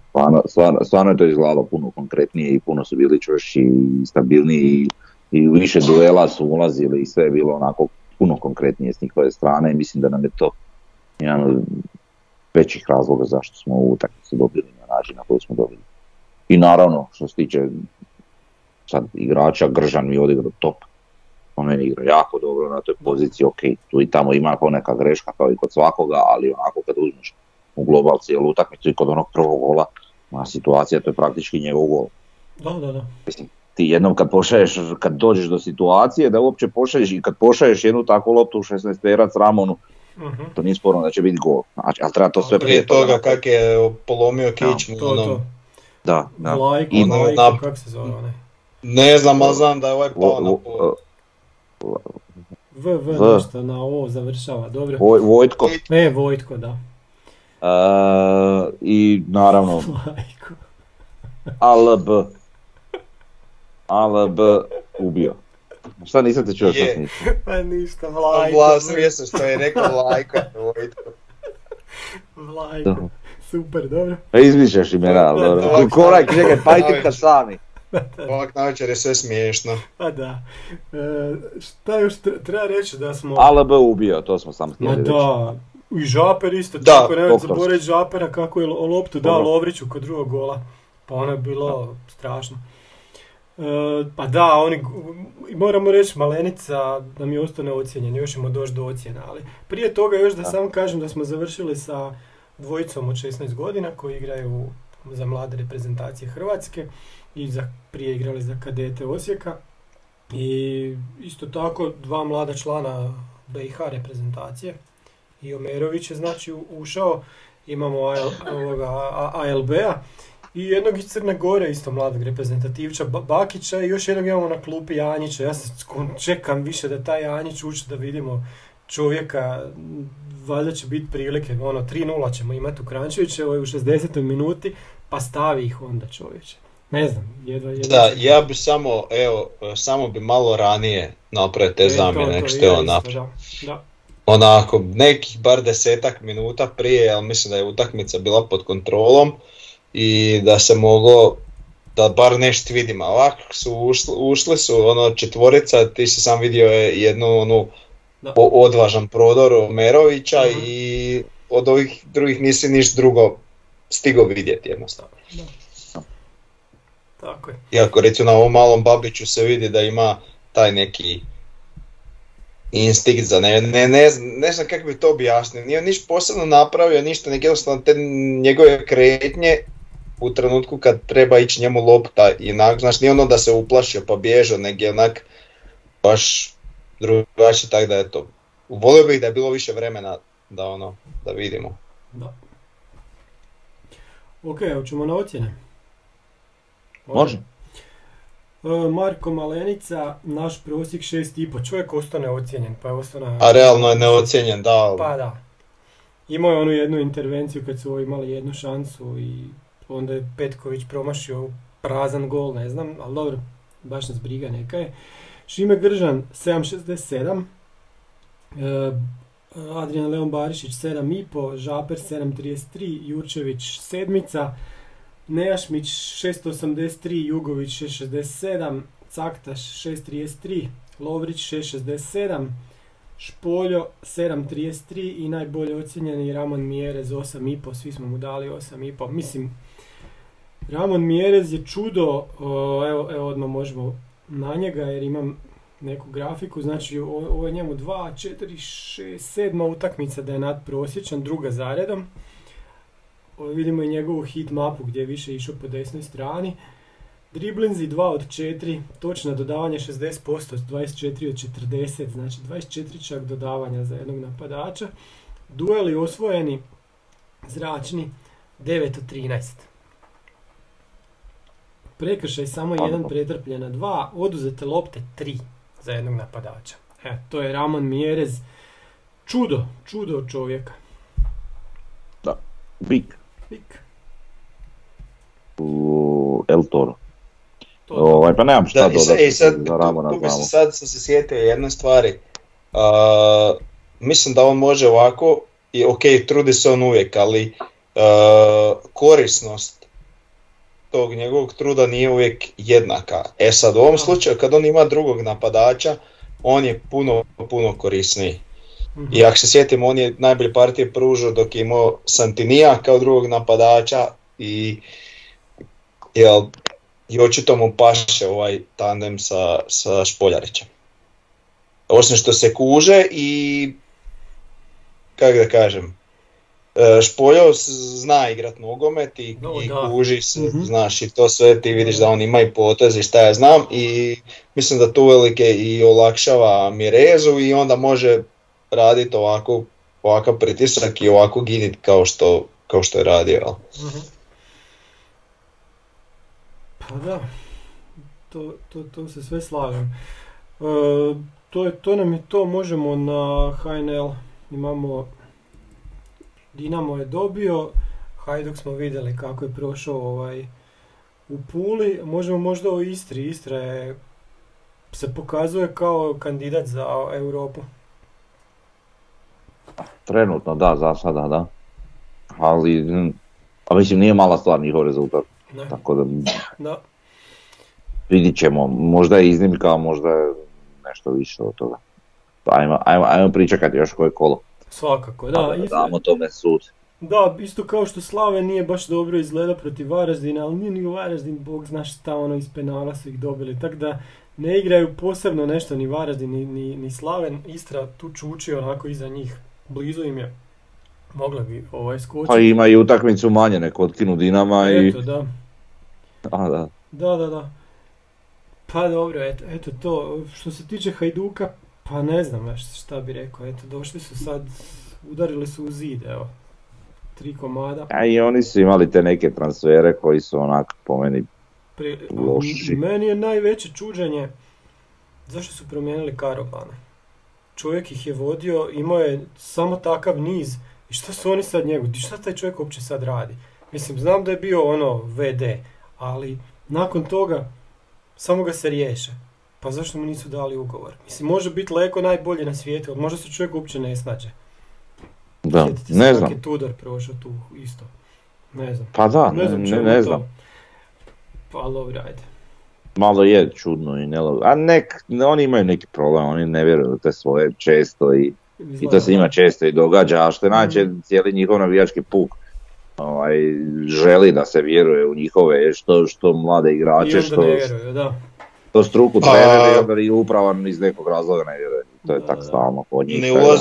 Stvarno, stvarno, stvarno je to izgledalo puno konkretnije i puno su bili čvršći i stabilniji i, više duela su ulazili i sve je bilo onako puno konkretnije s njihove strane i mislim da nam je to jedan od većih razloga zašto smo ovu utakmicu dobili na način na koji smo dobili. I naravno, što se tiče sad igrača, Gržan mi je odigrao top. On meni igra jako dobro na toj poziciji, ok, tu i tamo ima poneka greška kao i kod svakoga, ali onako kad uzmeš u global cijelu utakmicu i kod onog prvog gola, ma situacija, to je praktički njegov gol. Da, da, da. Mislim, ti jednom kad pošalješ, kad dođeš do situacije da uopće pošalješ i kad pošalješ jednu takvu loptu u 16 terac Ramonu, Mhm. to nije sporno da će biti gol. Znači, ali treba to sve Prije toga kak je polomio kičmu, To, ono, to. Da, da. I- na- kako se zove onaj? ne znam, ali znam da je ovaj pao na pol. V, V, V. nešto na O završava, dobro. Voj- Vojtko. Ne, Vojtko, da. E, I naravno Vlajko. ALB. ALB ubio. Šta nisam te čuo što si nisi? Pa ništa, Vlajko. Vlajko. svjesno što je rekao Vlajko. Vojtko. Vlajko. Super, dobro. Pa izmišljaš imena, dobro. Korak, čekaj, pajte kad sami. Ovak navečer je sve smiješno. Pa da. E, šta još tre- treba reći da smo... ALB ubio, to smo sam htjeli reći. da, i Žaper isto, Da, tako nemoj doktor. zaboraviti Žapera kako je lo- loptu dao Dobro. Lovriću kod drugog gola. Pa ono je bilo strašno. E, pa da, oni, moramo reći Malenica nam je ostao neocijenjen, još ćemo doći do ocjena, ali prije toga još da, Da. samo kažem da smo završili sa dvojicom od 16 godina koji igraju za mlade reprezentacije Hrvatske i za, prije igrali za kadete Osijeka. I isto tako dva mlada člana BiH reprezentacije. I Omerović je znači ušao, imamo AL, ovoga, ALB-a i jednog iz Crne Gore isto mladog reprezentativča Ba- Bakića i još jednog imamo na klupi Janjića. Ja se čekam više da taj Janjić uče da vidimo čovjeka, valjda će biti prilike, ono 3-0 ćemo imati u Krančevićevoj u 60. minuti, pa stavi ih onda čovječe. Ne znam, jedva, jedva Da, ja bi samo, evo, samo bi malo ranije napravio te E, zamjene i što je on napravio. Da, da. Onako, nekih bar desetak minuta prije, ali mislim da je utakmica bila pod kontrolom i da se moglo da bar nešto vidimo. Ovako su ušli, ušli su ono četvorica, ti si sam vidio je jednu onu Da. odvažan prodor Merovića Mhm. i od ovih drugih nisi niš drugo stigao vidjeti jednostavno. Da. Tako je. Iako recimo na ovom malom Babiću se vidi da ima taj neki instinkt za ne, ne, ne, znam, ne znam kako bi to objasnio. Nije niš posebno napravio, ništa, nego jednostavno te njegove kretnje u trenutku kad treba ići njemu lopta i onak, znaš, nije ono da se uplašio pa bježao, nego je onak baš drugačije, tako da eto. Volio bih da je bilo više vremena da ono, da vidimo. Da. Ok, hoćemo na ocjene. Može. E, Marko Malenica, naš prosjek 6,5. Čovjek ostao neocijenjen, pa je ostao na... A realno je neocijenjen, da, ali- Pa da. Imao je onu jednu intervenciju kad su imali jednu šansu i onda je Petković promašio prazan gol, ne znam, ali dobro, baš nas briga neka je. Šime Gržan 7.67, e, Adrian Leon Barišić 7.5, Žaper 7.33, Jurčević sedmica, Nejašmić 6.83, Jugović 6.67, Caktaš 6.33, Lovrić 6.67, Špoljo 7.33 i najbolje ocjenjeni Ramon Mjerez 8.5, svi smo mu dali 8.5. Mislim, Ramon Mjerez je čudo, evo, evo odmah možemo na njega jer imam neku grafiku, znači ovo je njemu 2, 4, 6, 7 utakmica da je nadprosječan, druga zaredom. Ovo vidimo i njegovu hit mapu gdje je više išao po desnoj strani. Driblinzi 2 od 4, točno dodavanje 60%, 24 od 40, znači 24 čak dodavanja za jednog napadača. Dueli osvojeni, zračni, 9 od 13. Prekršaj samo jedan pretrpljena 2, oduzete lopte 3 za jednog napadača. E, to je Ramon Mjerez. Čudo, čudo od čovjeka. Big Pik. u El Toro. To, Ovaj, pa nemam šta Da, i sad, dodati i sad, za Ramona tu bi se sad sam se sjetio jedne stvari. A, mislim da on može ovako, i ok, trudi se on uvijek, ali a, korisnost tog njegovog truda nije uvijek jednaka. E sad, u ovom slučaju kad on ima drugog napadača, on je puno, puno korisniji. I ako se sjetim, on je najbolje partije pružao dok je imao Santinija kao drugog napadača i, jel, i očito mu paše ovaj tandem sa, sa Špoljarićem. Osim što se kuže i, kako da kažem, e, Špoljo zna igrat nogomet i, No, i kuži se, Mhm. znaš, i to sve ti vidiš da on ima i potez i šta ja znam i mislim da tu velike i olakšava Mirezu i onda može raditi ovako, ovakav pritisak i ovako ginit kao što, kao što je radio. Mhm. Pa da, to, to, to se sve slažem. E, to, je, to nam je to, možemo na HNL, imamo, Dinamo je dobio, Hajduk smo vidjeli kako je prošao ovaj, u Puli, možemo možda o Istri, Istra je, se pokazuje kao kandidat za Europu. Trenutno da, za sada da. Ali, mm, a mislim nije mala stvar njihov rezultat, Ne? tako da Da. vidit ćemo. Možda je iznimka, možda je nešto više od toga. Pa Ajmo, ajmo, ajmo pričekati još koje kolo. Svakako, pa da. da damo tome sud. Da, isto kao što Slave nije baš dobro izgleda protiv Varaždina, ali nije ni Varaždin, bog zna šta ono iz penala su ih dobili, tako da ne igraju posebno nešto ni Varaždin ni, ni, ni Slaven, Istra tu čuči onako iza njih, blizu im je, mogla bi ovaj skočiti. Pa ima i utakmicu manje, neko otkinu Dinama i... Eto, da, A, da. da, da, da. Pa dobro, eto, eto to, što se tiče Hajduka, pa ne znam baš šta bi rekao, eto, došli su sad, udarili su u zid, evo, tri komada. A i oni su imali te neke transfere koji su onak po meni Pri, Loši. meni je najveće čuđenje zašto su promijenili Karobana. Čovjek ih je vodio, imao je samo takav niz i šta su oni sad njegu, šta taj čovjek uopće sad radi? Mislim, znam da je bio ono VD, ali nakon toga samo ga se riješe. Pa zašto mu nisu dali ugovor? Mislim, može biti Leko najbolji na svijetu, ali možda se čovjek uopće ne snađe. Da, Sjetite ne znam. je Tudor prošao tu isto. Ne znam. Pa da, ne, znam ne, znam. Pa ali dobro, ajde. Malo je čudno i nelogično. A nek, oni imaju neki problem, oni ne vjeruju u te svoje često i, i to se njima često i događa, a što je najče cijeli njihov navijački puk ovaj, želi da se vjeruje u njihove što, što mlade I igrače, onda što, ne vjeruju, da. što struku Pa- trenere i onda i uprava iz nekog razloga ne vjeruje. To je Da, tak stalno kod njih. Ne, ulaz,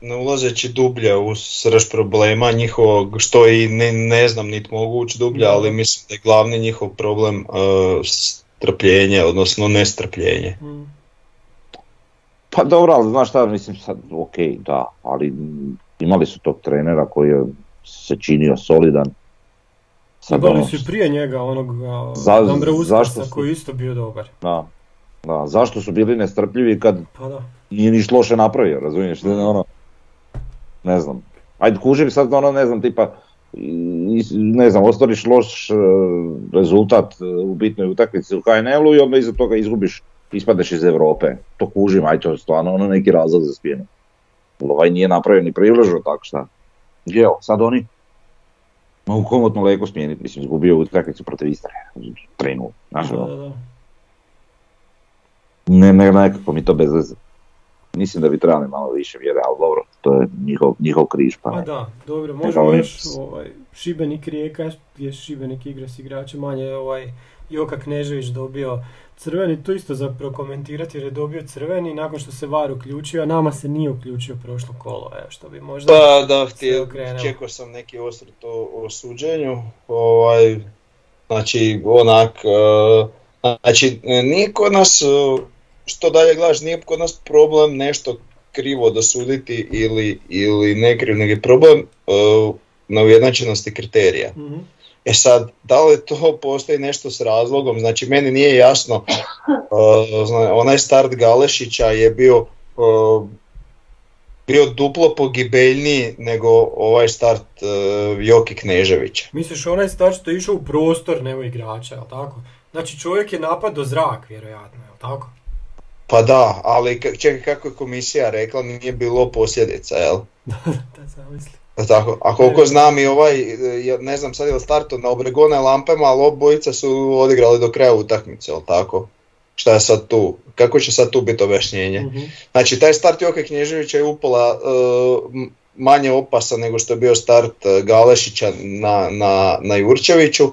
ne ulazeći dublje u srž problema njihovog, što i ne, ne znam niti mogu ući dublje, ali mislim da je glavni njihov problem uh, strpljenje, odnosno nestrpljenje. Mm. Pa dobro, ali znaš šta, mislim sad, ok, da, ali mm, imali su tog trenera koji je se činio solidan. Sad Imali ono, su i prije njega onog Za- Dambra zašto Uskasa su- koji je isto bio dobar. da, da, zašto su bili nestrpljivi kad Pa da. nije niš loše napravio, razumiješ, ne, ono, ne znam. Ajde, kužim sad ono, ne znam, tipa, i- ne znam, ostvariš loš e, rezultat e, u bitnoj utakmici u HNL-u i onda iza toga izgubiš, ispadeš iz Europe. To kužim, ajde, to je stvarno ono neki razlog za smjenu. Ovaj nije napravio ni približno tako šta. Evo, sad oni mogu komotno leko smijeniti, mislim, izgubio utakmicu protiv Istre, 3-0, znaš, ono. Ne, ne, nekako mi to bez veze. Mislim da bi trebali malo više vjere, ali dobro, to je njihov, njihov križ, pa Pa da, dobro, možemo još ovaj, Šibenik Rijeka, gdje Šibenik igra s igračem manje, ovaj, Joka Knežević dobio crveni, to isto za prokomentirati jer je dobio crveni nakon što se VAR uključio, a nama se nije uključio prošlo kolo, evo što bi možda... Da, da, htio, čekao sam neki osvrt o, o suđenju, ovaj, znači onak, e, znači nije kod nas, e, što dalje gledaš, nije kod nas problem nešto krivo dosuditi ili, ili ne krivo, nego je problem e, na ujednačenosti kriterija. Mhm. E sad, da li to postoji nešto s razlogom, znači meni nije jasno, uh, zna- onaj start Galešića je bio uh, bio duplo pogibeljniji nego ovaj start uh, Joki Kneževića. Misliš onaj start što je išao u prostor, nego igrača, jel tako? Znači čovjek je napado zrak, vjerojatno, jel tako? Pa da, ali čekaj kako je komisija rekla, nije bilo posljedica, jel? da zamisli. Tako, a koliko znam i ovaj, e, ne znam sad je li starto na obregone lampama, ali obojica su odigrali do kraja utakmice, jel tako? Šta je sad tu? Kako će sad tu biti objašnjenje? Mhm. Znači, taj start Joke Knježevića je upola e, manje opasan nego što je bio start e, Galešića na, na, na Jurčeviću.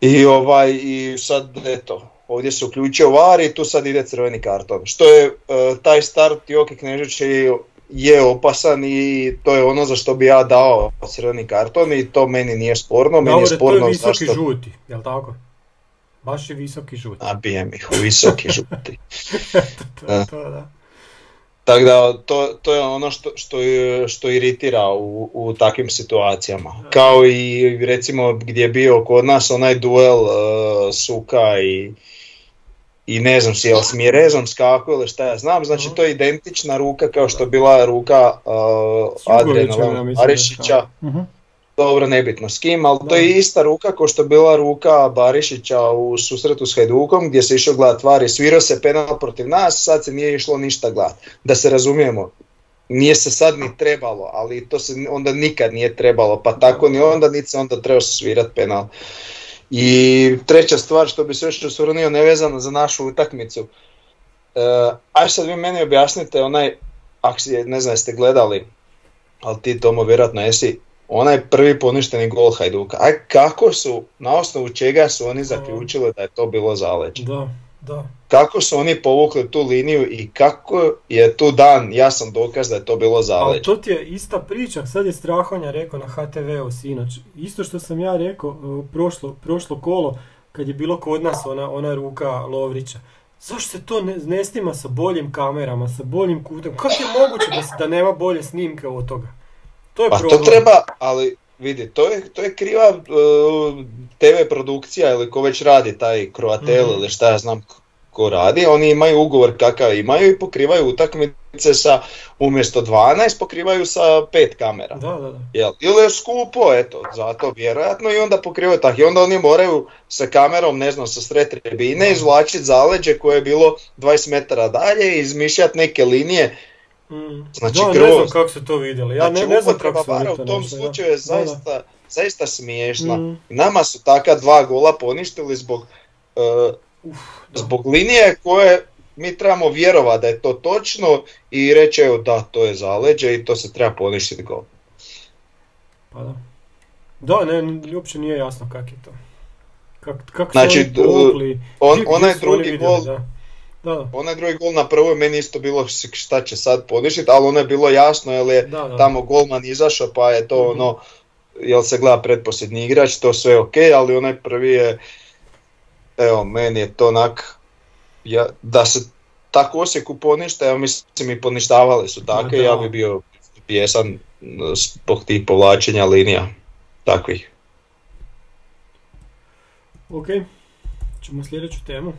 I ovaj, i sad, eto, ovdje se uključio VAR i tu sad ide crveni karton. Što je e, taj start Joke Kneževića je, opasan i to je ono za što bi ja dao crveni karton i to meni nije sporno. Meni je Davore, to sporno je visoki zašto... žuti, jel tako? Baš je visoki žuti. Nabijem ih u visoki žuti. to, to, da. Tako da to, to je ono što, što, što iritira u, u takvim situacijama. Kao i recimo gdje je bio kod nas onaj duel uh, Suka i, i ne znam si jel s Mirezom skako ili šta ja znam, znači to je identična ruka kao što je bila ruka uh, Adriana Barišića, skakao. Mhm. dobro nebitno s kim, ali to je ista ruka kao što je bila ruka Barišića u susretu s Hajdukom gdje se išao gledat tvari, svirao se penal protiv nas, sad se nije išlo ništa gledat. Da se razumijemo, nije se sad ni trebalo, ali to se onda nikad nije trebalo, pa tako ni onda, niti se onda trebao svirat penal. I treća stvar što bi se još osvrnio nevezano za našu utakmicu. E, aj sad vi meni objasnite onaj, ako ne znam jeste gledali, ali ti Tomo vjerojatno jesi, onaj prvi poništeni gol Hajduka. Aj kako su, na osnovu čega su oni zaključili da je to bilo zaleđe? Da, da. Kako su oni povukli tu liniju i kako je tu dan jasan dokaz da je to bilo Ali zaleđe? to ti je ista priča, sad je Strahonja rekao na HTV-u sinoć. Isto što sam ja rekao uh, prošlo, prošlo kolo, kad je bilo kod nas ona, ona ruka Lovrića. Zašto se to ne, ne snima sa boljim kamerama, sa boljim kutem? Kako je moguće da, se- da nema bolje snimke od toga? To je Pa problem. to treba, ali vidi, to je, to je kriva uh, TV produkcija ili ko već radi taj Croatel Mhm. ili šta ja znam, ko radi, oni imaju ugovor kakav imaju i pokrivaju utakmice sa, umjesto 12 pokrivaju sa pet kamera. Da, da, da. Jel? Ili je skupo, eto, zato vjerojatno i onda pokrivaju tako. I onda oni moraju sa kamerom, ne znam, sa sred tribine izvlačiti zaleđe koje je bilo 20 metara dalje i izmišljati neke linije. Mm. Znači, da, ne znam kako su to vidjeli. Ja znači, ne, ne znam kako su u tom slučaju je Da, da. zaista, zaista smiješna. Mm. Nama su taka dva gola poništili zbog, e, Da. zbog linije koje mi trebamo vjerovati da je to točno i reći evo da, to je zaleđe i to se treba poništiti gol. Pa da. Da, ne, uopće nije jasno kak je to. Kak, kako Znači, su oni povukli, On, onaj oni drugi vidjeli, gol, Da. Da, da. onaj drugi gol na prvoj meni isto bilo šta će sad poništiti, ali ono je bilo jasno jer je Da, da. tamo golman izašao pa je to Mhm. ono, jel se gleda pretposljednji igrač, to sve ok, ali onaj prvi je, evo meni je to onak, ja, da se tako Osijeku poništa, ja mislim i poništavali su da. ja bi bio pjesan zbog tih povlačenja linija takvih. Ok, ćemo sljedeću temu.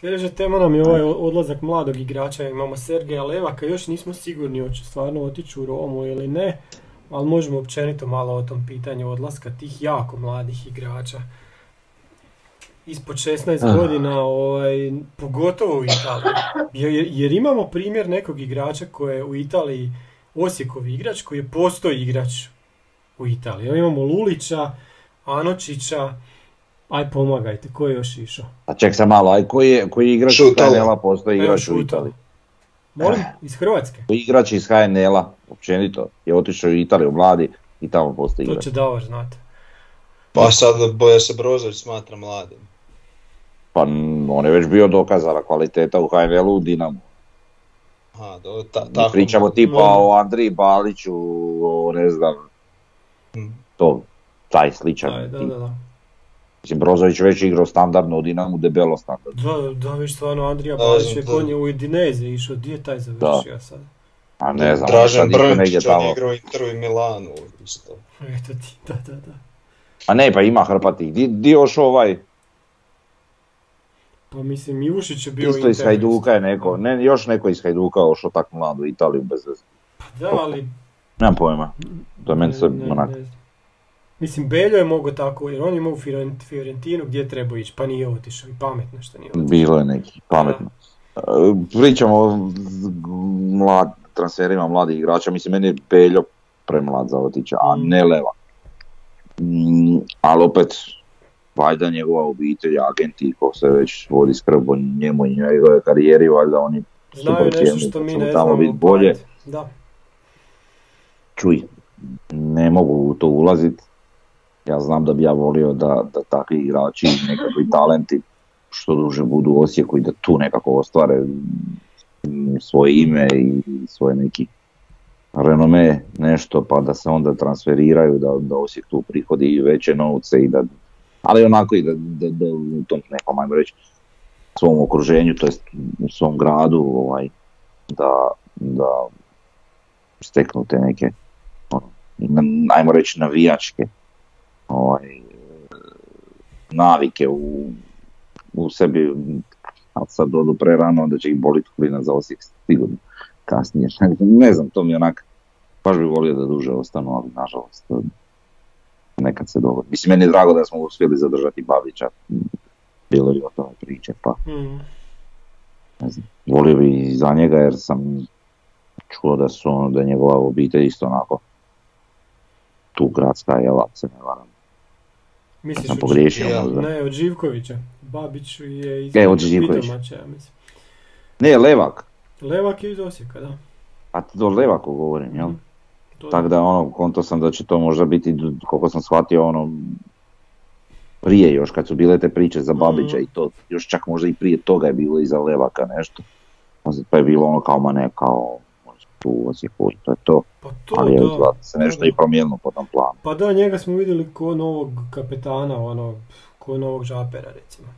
Sljedeća tema nam je ovaj odlazak mladog igrača. Imamo Sergeja Levaka, još nismo sigurni hoće stvarno otići u Romu ili ne, ali možemo općenito malo o tom pitanju odlaska tih jako mladih igrača. Ispod 16 Ah. godina, ovaj, pogotovo u Italiji. Jer, jer imamo primjer nekog igrača koji je u Italiji Osijekov igrač, koji je postoj igrač u Italiji. Evo Imamo Lulića, Anočića, aj pomagajte, ko je još išao? A ček se malo, aj koji je, koji igrač iz. HNL-a postoji igrač u. Italiji? Molim, Eh. iz Hrvatske? Koji igrač iz HNL-a, općenito, je otišao u Italiju mladi i tamo postoji To igrač. će Davor znati. Pa sad boja se Brozović smatra mladim. Pa on je već bio dokazana kvaliteta u HNL-u u Dinamu. Aha, do, ta, tako. pričamo tipa o Andriji Baliću, o ne znam, Mm. to, taj sličan. Da, da, tip. da, da. Mislim, Brozović već igrao standardno u Dinamu, debelo standardno. Da, da, već stvarno Andrija Balić je da. konje u Udineze išao, gdje je taj završio sad? A ne znam, Dražen Brnčić, on tamo. je igrao u Interu i Milanu isto. Eto ti, da, da, da. A ne, pa ima hrpatih. Di, di još ovaj, Pa mislim, Ivušić je bio isto iz Hajduka je neko, ne, još neko iz Hajduka ošao tako mlado u Italiju bez veze. Pa Da, ali... Nemam pojma. To je meni ne- sve ne- onak. ne znam. Mislim, Beljo je mogao tako, jer on je imao u Fiorent- Fiorentinu gdje je trebao ići, pa nije otišao i pametno što nije otišao. Bilo je neki pametno. E, Pričamo o mlad, transferima mladih igrača, mislim meni je Beljo premlad za otići, a ne Leva. Mm, ali opet, valjda njegova obitelj, agenti, ko se već vodi skrb o njemu i njegove karijeri, valjda oni Znaju nešto što da mi ne tamo biti pa bolje. Da. čuj, ne mogu u to ulazit. Ja znam da bi ja volio da, da takvi igrači, nekakvi talenti što duže budu u Osijeku i da tu nekako ostvare svoje ime i svoje neki renome, nešto, pa da se onda transferiraju, da, da Osijek tu prihodi i veće novce i da, ali onako i da, da, da u tom nekom, ajmo reći, svom okruženju, to jest u svom gradu, ovaj, da, da steknu te neke ono, ajmo reći navijačke ovaj, navike u, u sebi, ali sad odu prerano, onda će ih boliti klina za Osijek sigurno kasnije. ne znam, to mi onak, baš bi volio da duže ostanu, ali nažalost nekad se dogodi. Mislim, meni je drago da smo uspjeli zadržati Babića, bilo je o tome priče, pa Mm. ne znam, volio bi i za njega jer sam čuo da su ono, da je njegova obitelj isto onako tu gradska ako se ne varam. Misliš Sam od pogriješio Ja, možda. Ne, od Živkovića. Babić je iz E, od Živkovića. Ja mislim. Ne, Levak, Levak je iz Osijeka, da. a do Levaku govorim, jel? Mhm. To Tako da ono, konto sam da će to možda biti, koliko sam shvatio, ono, prije još kad su bile te priče za Babića Mhm. i to, još čak možda i prije toga je bilo i za Levaka nešto. Pa je bilo ono kao, ma ne, kao, tu i to je to. Pa to Ali je se nešto Da, i promijenilo po tom planu. Pa da, njega smo vidjeli ko novog kapetana, ono, ko novog žapera, recimo.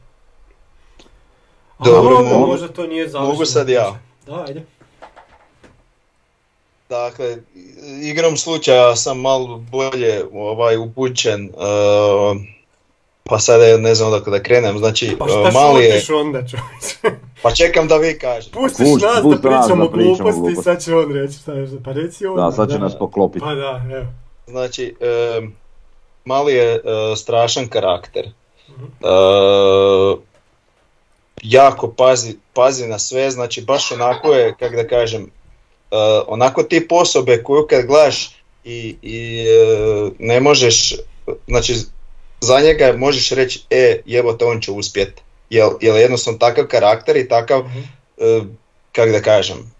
A Dobro, možda to nije završeno. mogu sad ja. Da, ajde. Dakle, igrom slučaja sam malo bolje ovaj, upućen. Uh, Pa sada ne znam odakle da krenem, znači Pa e, šta mali je, onda čovječe? pa čekam da vi kažete. Pustiš Pusti- nas pusti da pričamo da pričamo gluposti i gluposti. sad će on reći šta je, pa reci onda. Da, sad će nas poklopiti. Pa da, evo. Znači, e, mali je e, strašan karakter. E, jako pazi, pazi na sve, znači baš onako je, kak da kažem, onako tip osobe koju kad gledaš i, i e, ne možeš, znači za njega možeš reći, e, jebote, on će uspjet. Jel, jel jednostavno takav karakter i takav, Mhm. e, kak da kažem,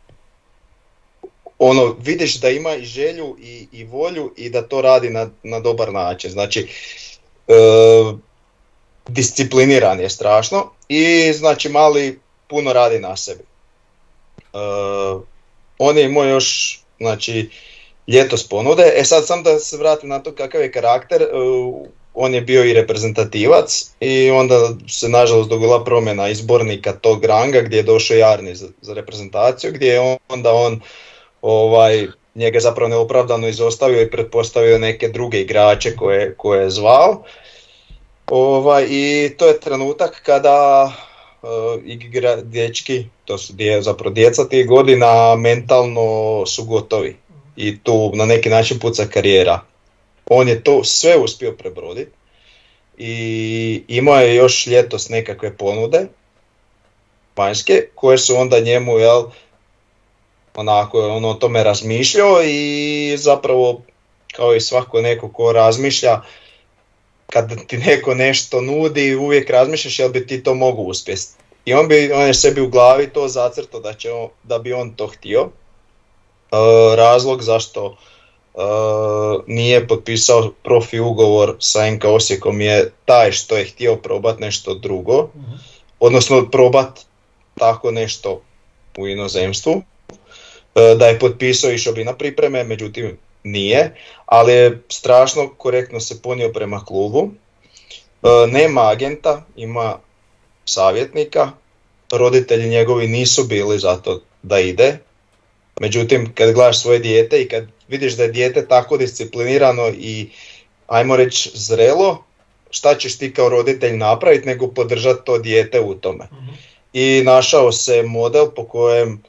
ono, vidiš da ima i želju i, i volju i da to radi na, na dobar način. Znači, e, discipliniran je strašno i znači mali puno radi na sebi. E, on je imao još, znači, ljetos ponude. E sad sam da se vratim na to kakav je karakter, e, on je bio i reprezentativac i onda se nažalost dogodila promjena izbornika tog ranga gdje je došao Jarni za, za reprezentaciju, gdje je onda on ovaj, njega zapravo neopravdano izostavio i pretpostavio neke druge igrače koje, koje je zvao. Ovaj, I to je trenutak kada igra, dječki, to su dje, zapravo djeca tih godina, mentalno su gotovi i tu na neki način puca karijera. On je to sve uspio prebroditi i imao je još ljetos nekakve ponude vanjske koje su onda njemu jel, onako on o tome razmišljao i zapravo kao i svako neko ko razmišlja kad ti neko nešto nudi uvijek razmišljaš jel bi ti to mogu uspjeti. I on, bi, on je sebi u glavi to zacrtao da, će on, da bi on to htio. E, razlog zašto e, nije potpisao profi ugovor sa NK Osijekom je taj što je htio probat nešto drugo, Mhm. odnosno probat tako nešto u inozemstvu. E, da je potpisao išao bi na pripreme, međutim nije, ali je strašno korektno se ponio prema klubu. E, Nema agenta, ima savjetnika, roditelji njegovi nisu bili za to da ide, međutim kad gledaš svoje dijete i kad vidiš da je dijete tako disciplinirano i ajmo reći zrelo, šta ćeš ti kao roditelj napraviti nego podržati to dijete u tome Mhm. i našao se model po kojem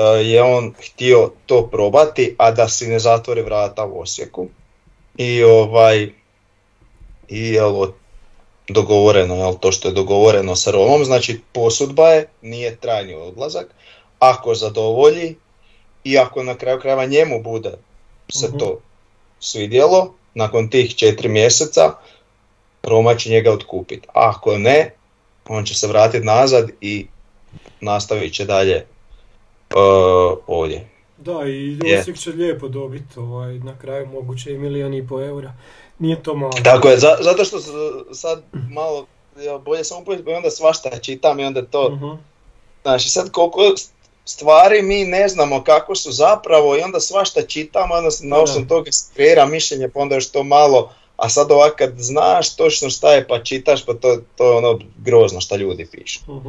je on htio to probati, a da si ne zatvori vrata u Osijeku. I ovaj i evo dogovoreno, jel, to što je dogovoreno sa Romom, znači posudba je, nije trajni odlazak, ako zadovolji i ako na kraju krajeva njemu bude se Mhm. to svidjelo, nakon tih četiri mjeseca Roma će njega otkupiti. Ako ne, on će se vratiti nazad i nastavit će dalje uh, ovdje. Da, i Je. Osijek će lijepo dobiti, ovaj, na kraju moguće i milijon i po eura. Nije to malo. Tako je, za- zato što sad malo ja, bolje samo pojeti, onda svašta čitam i onda to, Mhm. znači sad koliko stvari mi ne znamo kako su zapravo i onda svašta čitamo, onda se na osnovu toga kreira mišljenje, pa onda još to malo, a sad ovak kad znaš točno šta je pa čitaš, pa to, to je ono grozno šta ljudi pišu. Mhm.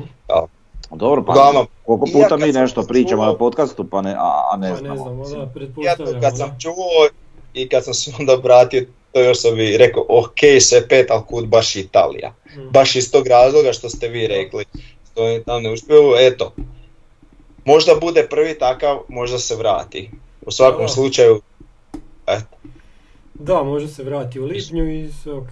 Dobro, pa Uglavnom, koliko ja puta kad mi sam nešto čuo- pričamo na podcastu pa ne, a, a ne Pa znamo. ne znamo, da, Ja to kad sam da. čuo i kad sam se onda obratio toj osobi rekao ok sve pet, ali kud baš Italija. Mhm. Baš iz tog razloga što ste vi rekli, što oni tam ne uspiju, eto. Možda bude prvi takav, možda se vrati. U svakom Da. slučaju, eto. Da, može se vrati u lipnju i sve ok.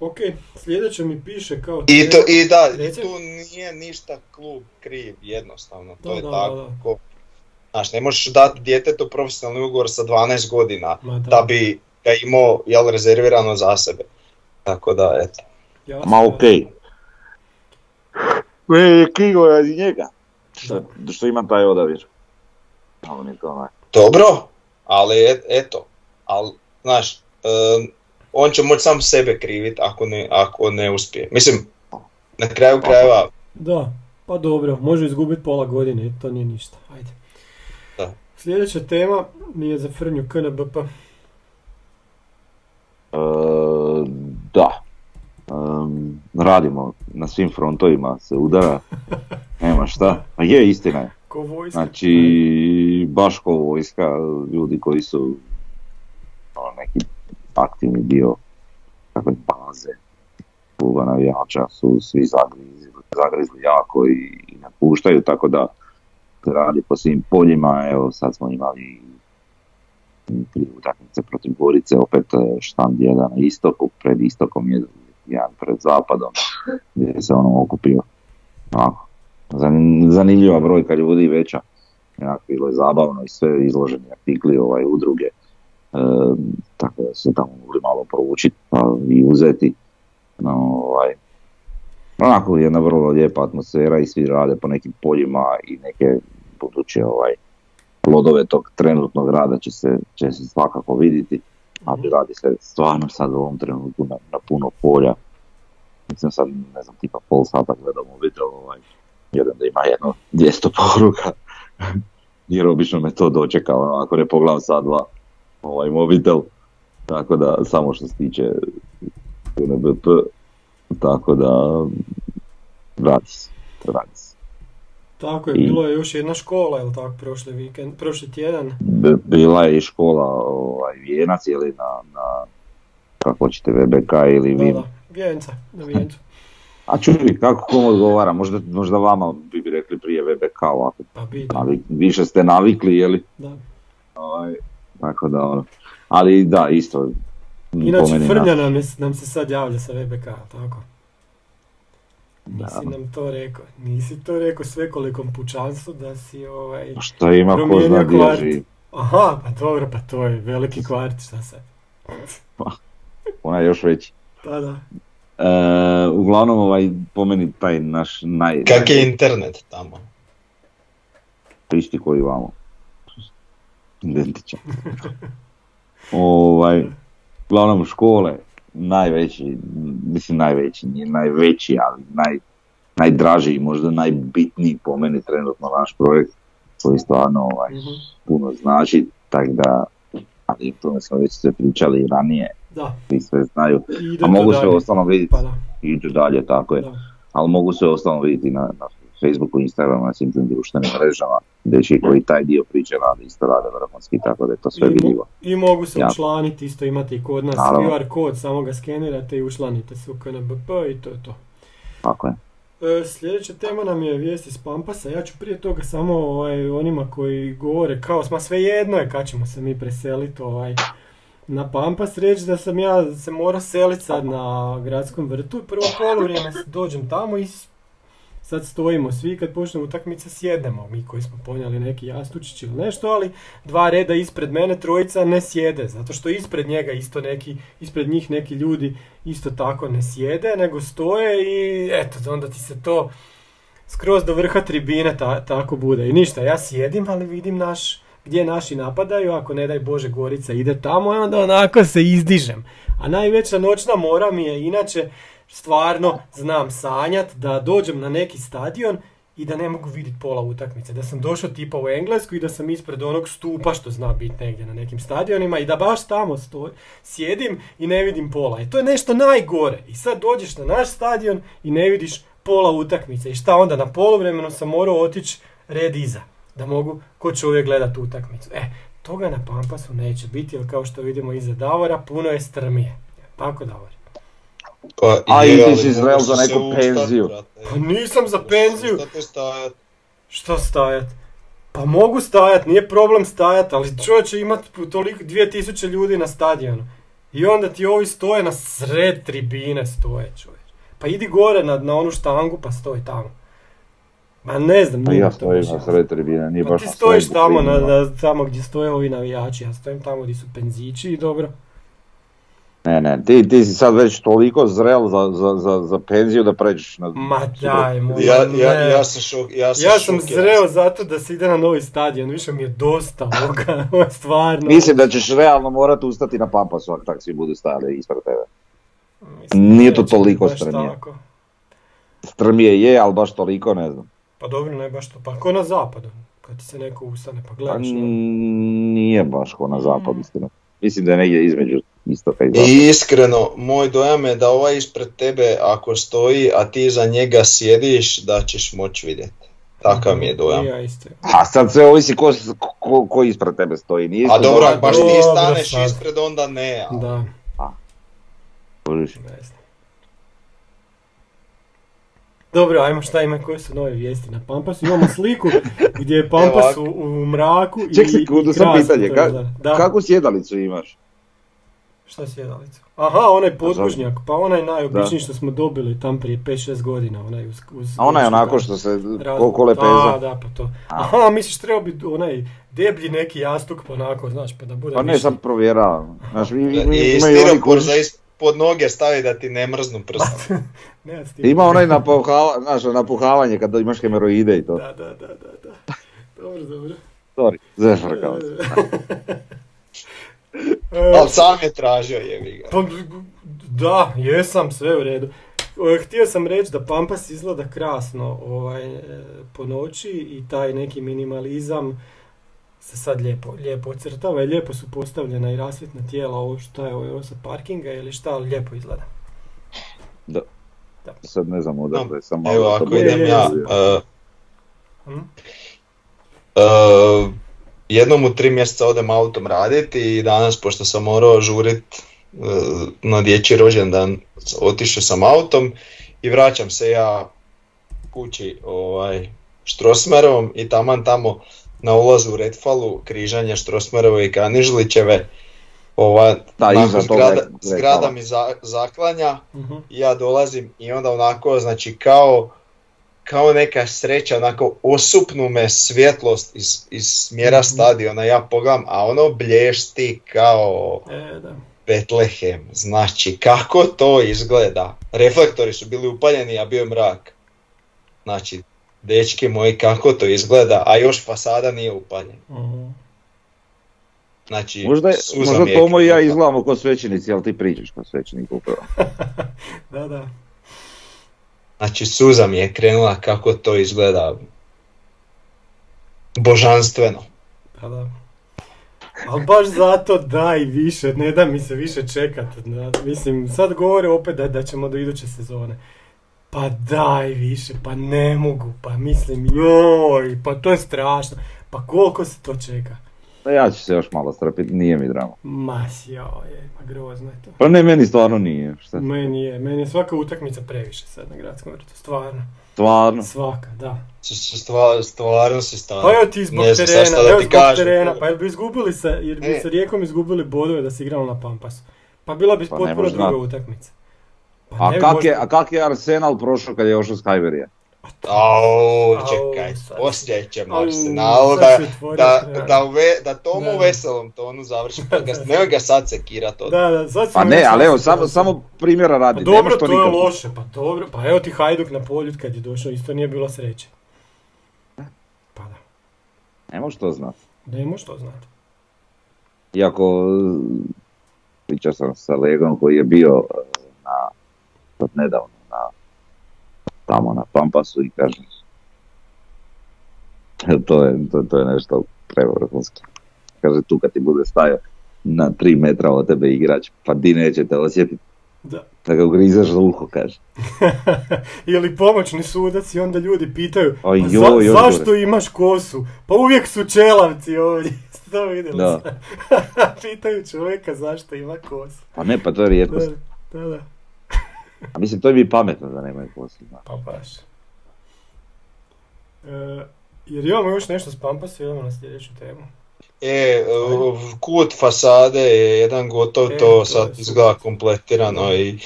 Ok, sljedeće mi piše kao... I, to, i da, Reci. tu nije ništa klub kriv, jednostavno, to Da, je da, tako. da, Znaš, ne možeš dati djetetu profesionalni ugovor sa 12 godina Ma da, da bi ga imao jel, rezervirano za sebe. Tako da, eto. jasno, Ma okej. Okay. je krivo radi njega. Što, što ima taj odabir. Ali to onaj. Dobro, ali et- eto, ali, znaš, em, on će moći sam sebe krivit ako ne, ako ne uspije. Mislim, na kraju krajeva, Da, pa dobro, može izgubiti pola godine, to nije ništa, ajde. Da. Sljedeća tema mi je za Frnju KNBP. E, da. Em, radimo na svim frontovima se udara. Nema šta. A je istina je. Ko vojska. Znači, baš ko vojska, ljudi koji su ono, neki aktivni dio, pa, dolaze kluba navijača su svi zagrizli, zagrizli jako i, i napuštaju, tako da radi po svim poljima, evo sad smo imali prije utakmice protiv Gorice, opet e, štand jedan na istoku, pred istokom je jedan pred zapadom, gdje se ono okupio. Onako, zan- zanimljiva brojka ljudi veća. Onako, bilo je zabavno i sve izloženi artikli ovaj, udruge. E, tako da se tamo mogli malo proučiti pa i uzeti. No, ovaj, onako jedna vrlo lijepa atmosfera i svi rade po nekim poljima i neke buduće ovaj, plodove tog trenutnog rada će se, će se svakako vidjeti, ali radi se stvarno sad u ovom trenutku na, na puno polja. Mislim sad, ne znam, tipa pol sata gledam mobitel, ovaj, vjerujem da ima jedno 200 poruka, jer obično me to dočeka, ono, ako ne pogledam sad dva ovaj mobitel, tako da samo što se tiče UNBP, tako da radi se, radi se. Tako je, I- bilo je još jedna škola, jel tako, prošli vikend, prošli tjedan. B- bila je i škola ovaj, Vijenac ili na, na kako hoćete VBK ili Da, Vin. da, Vijenca, na Vijencu. A čuj, kako kom odgovara, možda, možda vama bi rekli prije VBK ovako, Pa ali više ste navikli, jeli? da. Ovaj, tako da ono. Ali da, isto. po Inače, Frnja nam, je, nam se sad javlja sa VBK, tako? Nisi nam to rekao, nisi to rekao svekolikom pučanstvu da si ovaj... Šta ima ko zna gdje. Aha, pa dobro, pa to je veliki kvart, šta sad? Ona je još veći. Pa da. E, uglavnom, ovaj, po meni taj naš naj... Kak je internet tamo? isti koji vamo. Identičan. ovaj, uglavnom škole, najveći, mislim najveći, nije najveći, ali naj, najdraži i možda najbitniji po meni trenutno naš projekt koji stvarno ovaj, Mhm. puno znači, tako da, ali o tome smo već sve pričali i ranije, Da, svi sve znaju, i a mogu dalje. ostalo vidjeti, Pa da, dalje, tako je da. ali mogu sve ostalo vidjeti na, na Facebooku, Instagramu, na svim tim društvenim mrežama, dečki koji taj dio priče rade, isto rade vrhunski, tako da je to sve I vidljivo. I mogu se Ja. učlaniti, isto imate i kod nas Naravno. QR kod, samo ga skenirate i učlanite se u KNBP i to je to. Tako je. E, sljedeća tema nam je vijesti iz Pampasa. Ja ću prije toga samo ovaj, onima koji govore kao, ma sve jedno je kad ćemo se mi preseliti ovaj, na Pampas reći da sam ja se morao seliti sad na gradskom vrtu. Prvo polovrijeme dođem tamo i sad stojimo svi kad počnemo utakmice sjednemo. Mi koji smo ponijeli neki jastučić ili nešto, ali dva reda ispred mene trojica ne sjede. Zato što ispred njega isto neki, ispred njih neki ljudi isto tako ne sjede, nego stoje i eto, onda ti se to skroz do vrha tribine ta- tako bude. I ništa, ja sjedim, ali vidim naš, gdje naši napadaju, ako ne daj Bože Gorica ide tamo, i onda onako se izdižem. A najveća noćna mora mi je, inače, stvarno znam sanjat da dođem na neki stadion i da ne mogu vidjeti pola utakmice. Da sam došao tipa u Englesku i da sam ispred onog stupa što zna biti negdje na nekim stadionima i da baš tamo stoj, sjedim i ne vidim pola. I to je nešto najgore. I sad dođeš na naš stadion i ne vidiš pola utakmice. I šta onda? Na poluvremenu sam morao otići red iza. Da mogu ko čovjek gledat utakmicu. E, toga na Pampasu neće biti, jer kao što vidimo iza Davora, puno je strmije. Tako Davor. Pa, A je, i ti ali si mogu zrel za neku penziju. Pa nisam za penziju. Šta stajat? Šta stajat? Pa mogu stajat, nije problem stajat, ali čovječe imat toliko 2000 ljudi na stadionu. I onda ti ovi stoje na sred tribine stoje čovječ. Pa idi gore na, na onu štangu pa stoj tamo. Ma ne znam, Pa nije ja stojim na sred tribine, nije Pa baš ti na stojiš sred tamo, na, na- tamo gdje stoje ovi navijači, ja stojim tamo gdje su penzići i dobro. Ne, ne, ti, ti si sad već toliko zrel za, za, za, za penziju da pređeš na... Ma daj, moj, Ja, ja, ne. ja sam šok, ja sam Ja sam zreo zato da se ide na novi stadion, više mi je dosta ovoga, stvarno. Mislim da ćeš realno morati ustati na pampasu ako tak svi budu stajali ispred tebe. Mislim, Nije to toliko strmije. tako. Strmije je, ali baš toliko ne znam. Pa dobro, ne baš to. Pa ko na zapadu, kad ti se neko ustane, pa Pa gledaš. n- nije baš ko na zapadu, istina. Mislim da je negdje između istoka i iskreno, moj dojam je da ovaj ispred tebe ako stoji, a ti za njega sjediš, da ćeš moći vidjeti. Takav mi je dojam. Ja isto. A sad sve ovisi ko, ko, ko ispred tebe stoji. Nije A isto dobro, ako baš ti Dobro, staneš sad. ispred, onda ne. a- Da, znam. Dobro, ajmo šta ima, koje su nove vijesti na Pampasu. Imamo sliku gdje je Pampas u, u mraku i Ček sekundu, i sam krasno pitanje, ka- kakvu sjedalicu imaš? Šta sjedalica? Aha, onaj podgužnjak, pa onaj najobičniji Da. što smo dobili tam prije 5-6 godina, onaj uz, uz A ona je uz- onako što se, koliko lepeza. Da, da, pa to. Aha, misliš treba biti onaj deblji neki jastuk, pa onako, znaš, pa da bude Pa ne, sam provjeravam. Znaš, mi, mi, I imaju oni stiropor koji... za ispod noge stavi da ti ne mrznu prst. Ne, Ima onaj napuhava, znaš, napuhavanje kada imaš hemeroide i to. Da, da, da, da, da. Dobro, dobro. Sorry, zefrkao Ali sam je tražio jebi ga. Pa, da, jesam, sve u redu. E, Htio sam reći da Pampas izgleda krasno ovaj, e, po noći i taj neki minimalizam se sad lijepo, lijepo ocrtava i lijepo su postavljena i rasvjetna tijela, ovo šta je ovo, sa parkinga ili šta, ali lijepo izgleda. Sad ne znam odakle, sam malo... Evo ako je, idem je, ja. je. uh, Hm? uh, jednom u tri mjeseca odem autom raditi i danas pošto sam morao žurit uh, na dječji rođendan otišao sam autom i vraćam se ja kući ovaj, Štrosmerovom i taman tamo na ulazu u Redfalu križanje Štrosmerove i Kanižlićeve ova, Da, zgrada, zgrada mi za, zaklanja i ja dolazim i onda onako, znači kao, kao neka sreća, onako osupnu me svjetlost iz, iz smjera Mhm. stadiona, ja pogledam, a ono blješti kao E, da. Betlehem, znači kako to izgleda. Reflektori su bili upaljeni, a bio je mrak. Znači, dečki moji, kako to izgleda, a još fasada nije upaljena. Mhm. Znači, Možda, možda Tomo i ja izgledamo kao svećenici, ali ti pričaš kao svećenik upravo. Da, da. Znači suza mi je krenula kako to izgleda božanstveno. Pa da. Ali baš zato daj više, ne da mi se više čekat. Da, mislim, sad govore opet da, da ćemo do iduće sezone. Pa daj više, pa ne mogu, pa mislim, joj, pa to je strašno. Pa koliko se to čeka? Da ja ću se još malo strpiti, nije mi drama. Ma joj, je, ma grozno je to. Pa ne, meni stvarno nije. Šta? Meni je, meni je svaka utakmica previše sad na gradskom vrtu, stvarno. Stvarno. Svaka, da. S- s- Stvar, stvarno si stvarno. Pa evo ti zbog Ne terena, da evo ti zbog kažem. terena, pa jel bi izgubili se, jer bi E. se Rijekom izgubili bodove da se igralo na Pampasu. Pa bila bi Pa potpuno druga utakmica. Pa A kak, možda- je, a kak je Arsenal prošao kad je ošao s Highbury-a? Au, čekaj, poslije ćemo Au, Arsenalu da, da, da, uve- da tomu Da. veselom tonu završi podcast. Nemoj ga sad sekirat od... Da, da, sad Pa ne, ali evo, samo, samo primjera Pa radi. dobro, nemaš to je loše, pa dobro, pa evo ti Hajduk na polju kad je došao, isto nije bilo sreće. Pa da, Ne možeš to znati. ne možeš to znati. Iako, pričao sam sa Legom koji je bio e, na, sad nedavno, na, tamo na Pampasu i kaže, to je, to, to je nešto prevrhunski. Kaže, tu kad ti bude stajao na 3 metra od tebe igrač, pa di nećete osjetiti Da. da ga za uho, kaže. Ili pomoćni sudac i onda ljudi pitaju, pa za- zašto gore. imaš kosu? Pa uvijek su čelavci ovdje. Ste to vidjeli? Da. pitaju čovjeka zašto ima kosu. Pa ne, pa to je Da, rijetkost. da, da. A mislim, to je mi pametno da nemaju posla. Pa baš. E, jer imamo još nešto s Pampasa, idemo na sljedeću temu. E, kut fasade je jedan gotov, E, to to je sad super. izgleda kompletirano i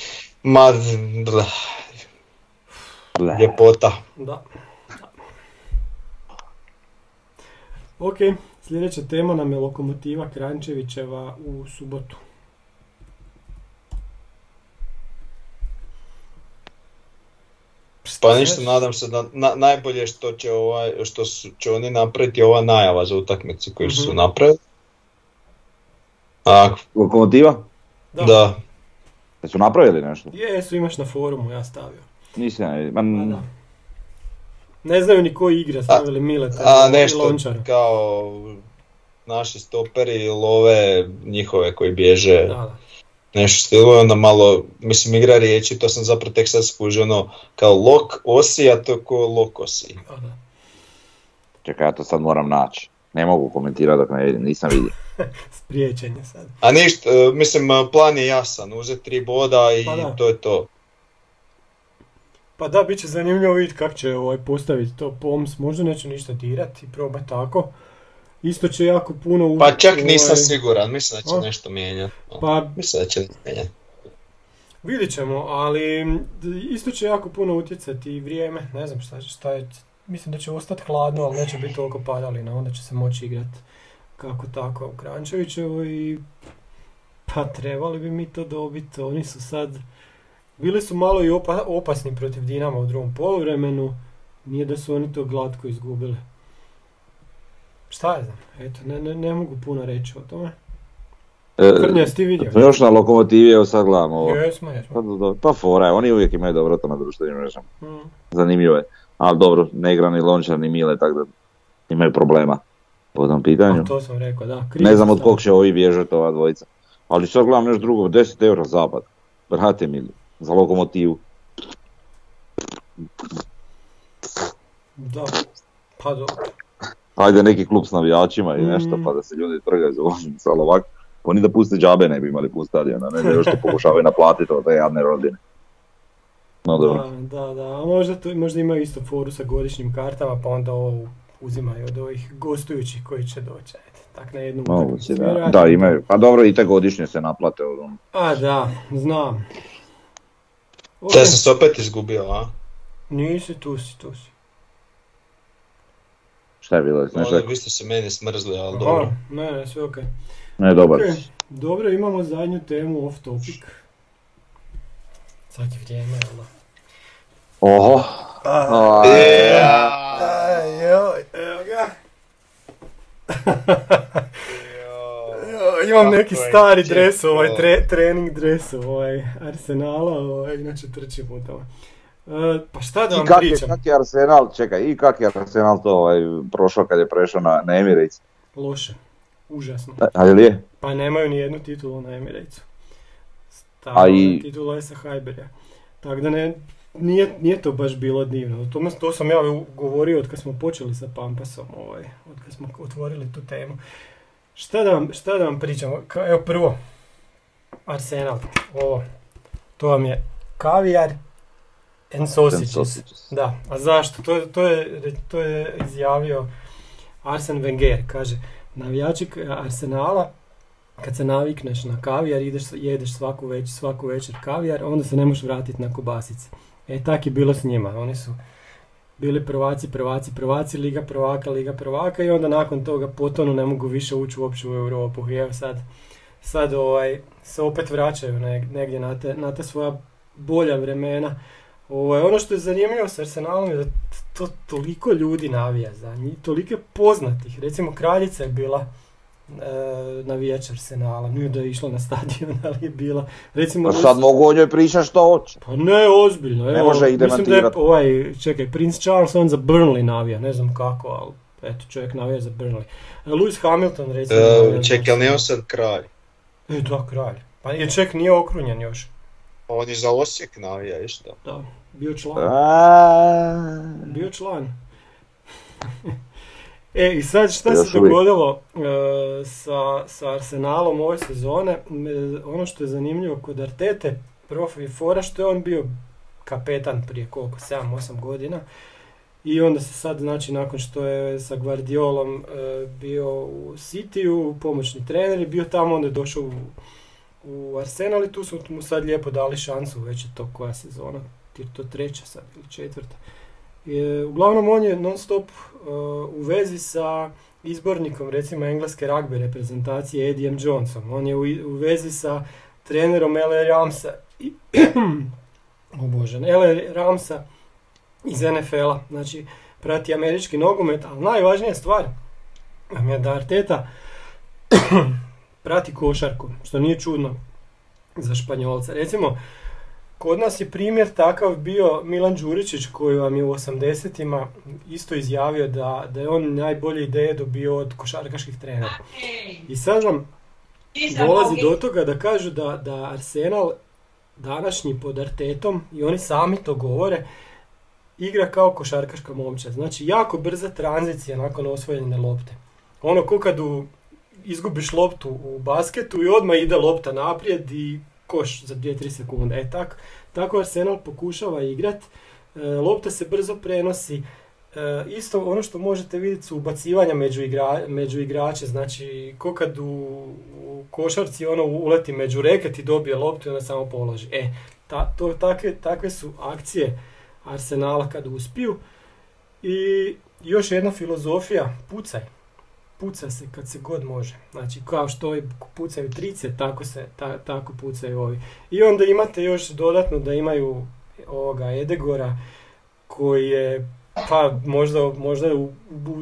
ma, ljepota. Da. Ok, sljedeća tema nam je lokomotiva Krančevićeva u subotu. Pa ništa, nadam se da na, najbolje što će ovaj, što su, će oni napraviti je ova najava za utakmicu koju su Mhm. napravili. A, Lokomotiva? Da. da. Jesu napravili nešto? Jesu, imaš na forumu, ja stavio. Nisam, ja, ma, Pa. Ne znaju ni ko igra, stavili Mileta A i nešto Lončara. kao naši stoperi love njihove koji bježe Da, da. Nešto stilu i onda malo, mislim igra riječi, to sam zapravo tek sad skužio, ono kao lok osi, a to ko lok osi. čekaj, ja to sad moram naći. Ne mogu komentirati dok ne vidim, nisam vidio. Spriječen je sad. A ništa, e, mislim plan je jasan, uzeti tri boda i Pa to je to. Pa da, bit će zanimljivo vidjeti kako će ovaj, postaviti to Poms. Možda neće ništa dirati, proba tako. Isto će jako puno... u- Pa čak nisam ovaj, siguran, mislim da će A? nešto mijenjati. Pa Mislim da će mijenjati. vidjet ćemo, ali isto će jako puno utjecati i vrijeme. Ne znam šta, šta je, mislim da će ostati hladno, ali neće biti toliko padalina, onda će se moći igrati kako tako u Krančevićevo i pa trebali bi mi to dobiti. Oni su sad, bili su malo i opa- opasni protiv Dinama u drugom poluvremenu, nije da su oni to glatko izgubili. Šta je znam, eto, ne, ne, ne mogu puno reći o tome. E, Krnja, jesi ti vidio? smo još na lokomotivi, evo sad gledam ovo. Jesmo, jesmo. Pa, pa fora je, oni uvijek imaju dobro to na društvenim mrežama. Mm. Zanimljivo je. Ali dobro, ne igra ni Lončar ni Mile, tako da imaju problema po tom pitanju. A to sam rekao, da. Ne znam od kog će ovi bježati ova dvojica. Ali sad gledam još drugo, 10 eura zapad. Brate mili, za lokomotivu. Da, pa dobro. Ajde neki klub s navijačima i nešto Mm. pa da se ljudi trgaju za uložnicu, ali ovako, oni da puste džabe ne bi imali pun stadion, a ne da još to pokušavaju naplatiti od te jadne rodine. No dobro. Da, da, da. A možda, to, možda imaju isto foru sa godišnjim kartama, pa onda ovo uzimaju od ovih gostujućih koji će doći. Tak na jednu Moguće, da. Imaju. Pa dobro, i te godišnje se naplate od onog. A, da, znam. Ok, Da sam se opet izgubio, a? Nisi, tu si, tu si. Šta je bilo? Znaš Možda vi ste se meni smrzli, ali Aha, dobro. ne, ne, sve ok. Ne, dobar. Ok, dobro, imamo zadnju temu off topic. Sad je vrijeme, ono. Oho. Evo ga. Imam neki stari dres, ovaj, tre- trening dres, ovaj, Arsenala, ovaj, inače trčim u tome. E, pa šta da I vam kak je, pričam? kak je Arsenal, čekaj, i kak je Arsenal to ovaj, prošao kad je prešao na, na Emirates? Loše, užasno. A je li je? Pa nemaju ni jednu titulu na Emiratesu. A Stavila i- titula je sa Hajberja. Tako da ne, nije, nije to baš bilo divno. To, to sam ja govorio od kad smo počeli sa Pampasom, ovaj, od kad smo otvorili tu temu. Šta da vam, šta da vam pričam? Evo prvo, Arsenal, ovo, to vam je kavijar and sausages. Sausages. Da, a zašto? To, to, je, to je izjavio Arsen Wenger, kaže, navijači Arsenala, kad se navikneš na kavijar, ideš, jedeš svaku, već, svaku večer kavijar, onda se ne možeš vratiti na kobasice. E, tak je bilo s njima. Oni su bili prvaci, prvaci, prvaci, Liga prvaka, Liga prvaka i onda nakon toga potonu ne mogu više ući uopće u Europu. I evo sad, sad ovaj, se opet vraćaju neg- negdje na te, na te svoja bolja vremena. Ovaj, ono što je zanimljivo s Arsenalom je da to toliko ljudi navija za njih, tolike poznatih. Recimo Kraljica je bila e, navijač Arsenala, nije da je išla na stadion, ali je bila. Recimo, Pa sad mogu o njoj pričati što hoće. pa ne, ozbiljno. Ne evo, može ih Mislim da je ovaj, čekaj, Prince Charles on za Burnley navija, ne znam kako, ali eto, čovjek navija za Burnley. E, Lewis Hamilton, recimo. navija E, za čekaj, ali on Arsenal. sad kralj? E, da, kralj. Pa je ček nije okrunjen još. On je za Osijek navija, isto. Da, bio član. A, Bio član. e, i sad šta Još se uvijek. dogodilo e, sa, sa Arsenalom ove sezone? Me- ono što je zanimljivo kod Artete, profi fora što je on bio kapetan prije koliko, 7-8 godina. I onda se sad, znači, nakon što je sa Guardiolom e, bio u Cityu, pomoćni trener je bio tamo, onda je došao u, u Arsenal i tu su mu sad lijepo dali šansu, već je to koja sezona, je to treća sad ili četvrta. E, uglavnom on je non stop e, u vezi sa izbornikom recimo engleske rugby reprezentacije Edijem Johnson. On je u, i- u vezi sa trenerom L.A. Ramsa i, o Bože, L.A. Ramsa iz NFL-a. Znači, prati američki nogomet, ali najvažnija stvar vam je da Arteta prati košarku, što nije čudno za Španjolca. Recimo, kod nas je primjer takav bio Milan Đuričić koji vam je u 80-ima isto izjavio da, da je on najbolje ideje dobio od košarkaških trenera. I sad vam dolazi do toga da kažu da, da Arsenal današnji pod Artetom, i oni sami to govore, igra kao košarkaška momčad. Znači, jako brza tranzicija nakon osvojene lopte. Ono ko kad u, izgubiš loptu u basketu i odmah ide lopta naprijed i koš za 2-3 sekunde. E tak, tako Arsenal pokušava igrat. lopta se brzo prenosi, E, isto ono što možete vidjeti su ubacivanja među, igra, među igrače, znači ko kad u, u košarci ono uleti među reket i dobije loptu i onda samo položi. E, ta, to, takve, takve su akcije Arsenala kad uspiju. I još jedna filozofija, pucaj. Puca se kad se god može. Znači kao što pucaju trice, tako se ta, tako pucaju ovi. I onda imate još dodatno da imaju ovoga Edegora koji je pa možda, možda u,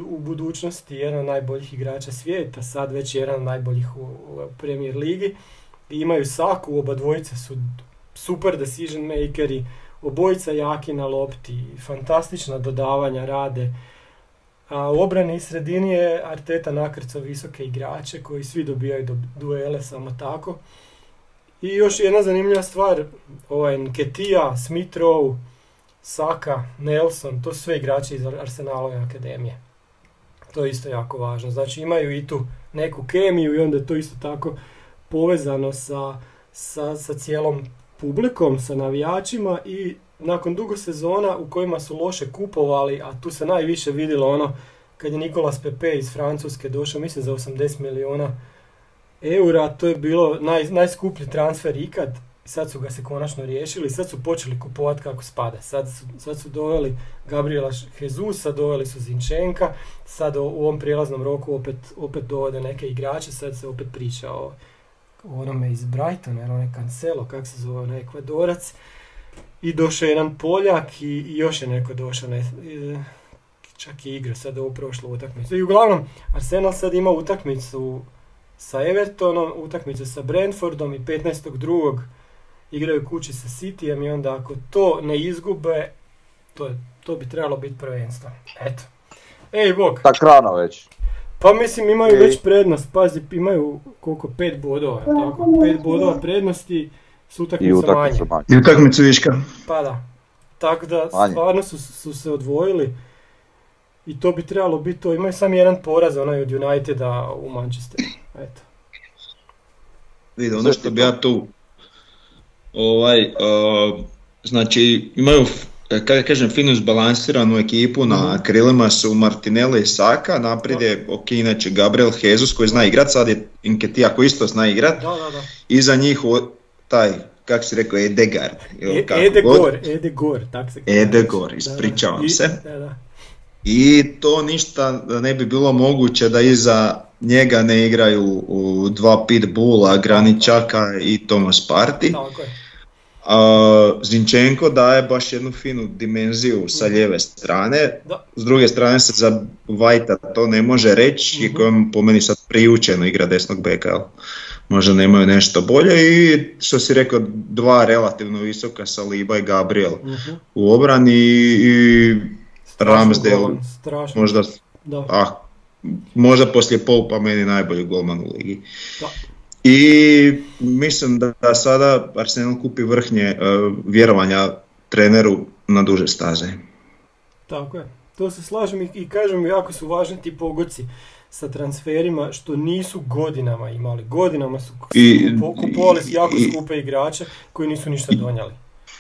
u budućnosti jedan od najboljih igrača svijeta, sad već jedan od najboljih u, u Premier Ligi. I imaju Saku, oba dvojice su super decision makeri, obojica jaki na lopti, fantastična dodavanja rade. A u obrani i sredini je Arteta nakrcao visoke igrače koji svi dobijaju do duele samo tako. I još jedna zanimljiva stvar, ovaj Nketija, Smith Saka, Nelson, to su sve igrači iz Arsenalove akademije. To je isto jako važno. Znači imaju i tu neku kemiju i onda je to isto tako povezano sa, sa, sa cijelom publikom, sa navijačima i nakon dugo sezona u kojima su loše kupovali, a tu se najviše vidjelo ono kad je Nikolas Pepe iz Francuske došao, mislim za 80 milijuna eura, to je bilo naj, najskuplji transfer ikad sad su ga se konačno riješili, sad su počeli kupovati kako spada. Sad su, sad su doveli Gabriela Jezusa, doveli su Zinčenka, sad u ovom prijelaznom roku opet, opet dovode neke igrače, sad se opet priča o, onome iz Brightona, onaj Cancelo, kak se zove, onaj Ekvadorac. I došao je jedan Poljak i, i još je neko došao, ne, čak i igra sad ovu prošlu utakmicu. I uglavnom, Arsenal sad ima utakmicu sa Evertonom, utakmicu sa Brentfordom i 15.2 igraju kući sa Cityjem i onda ako to ne izgube, to, je, to bi trebalo biti prvenstvo. Eto. Ej, Bog. Tak rano već. Pa mislim imaju već prednost, pazi, imaju koliko, pet bodova, tako, pet bodova prednosti s utakmicu manje. I utakmicu viška. Pa da. Tako da stvarno su, su se odvojili i to bi trebalo biti to. Imaju samo jedan poraz onaj od Uniteda u Manchesteru. Eto. Vidi, ono što bi ja tu ovaj, uh, znači imaju kada kažem finu zbalansiranu ekipu na mhm. krilima su Martinelli i Saka, naprijed je ok, inače Gabriel Jesus koji zna igrat, sad je Inketija koji isto zna igrat, i za njih taj, kako si rekao, Edegard. E, Edegor, Edegor, tak se Edegor, ispričavam se. I to ništa ne bi bilo moguće da iza njega ne igraju u dva pitbulla, Graničaka i Tomas Parti. A, Zinčenko daje baš jednu finu dimenziju sa mhm. lijeve strane, s druge strane se za Vajta to ne može reći, kojem po meni sad priučeno igra desnog beka, možda nemaju nešto bolje i što si rekao dva relativno visoka Saliba i Gabriel mhm. u obrani i Ramsdale možda, da. Ah, možda poslije Poupa meni najbolji golman u ligi. Da. I mislim da sada Arsenal kupi vrhnje uh, vjerovanja treneru na duže staze. Tako je. To se slažem i, i kažem jako su važni ti pogoci sa transferima što nisu godinama imali. Godinama su I, kupovali jako skupe igrače koji nisu ništa donijeli.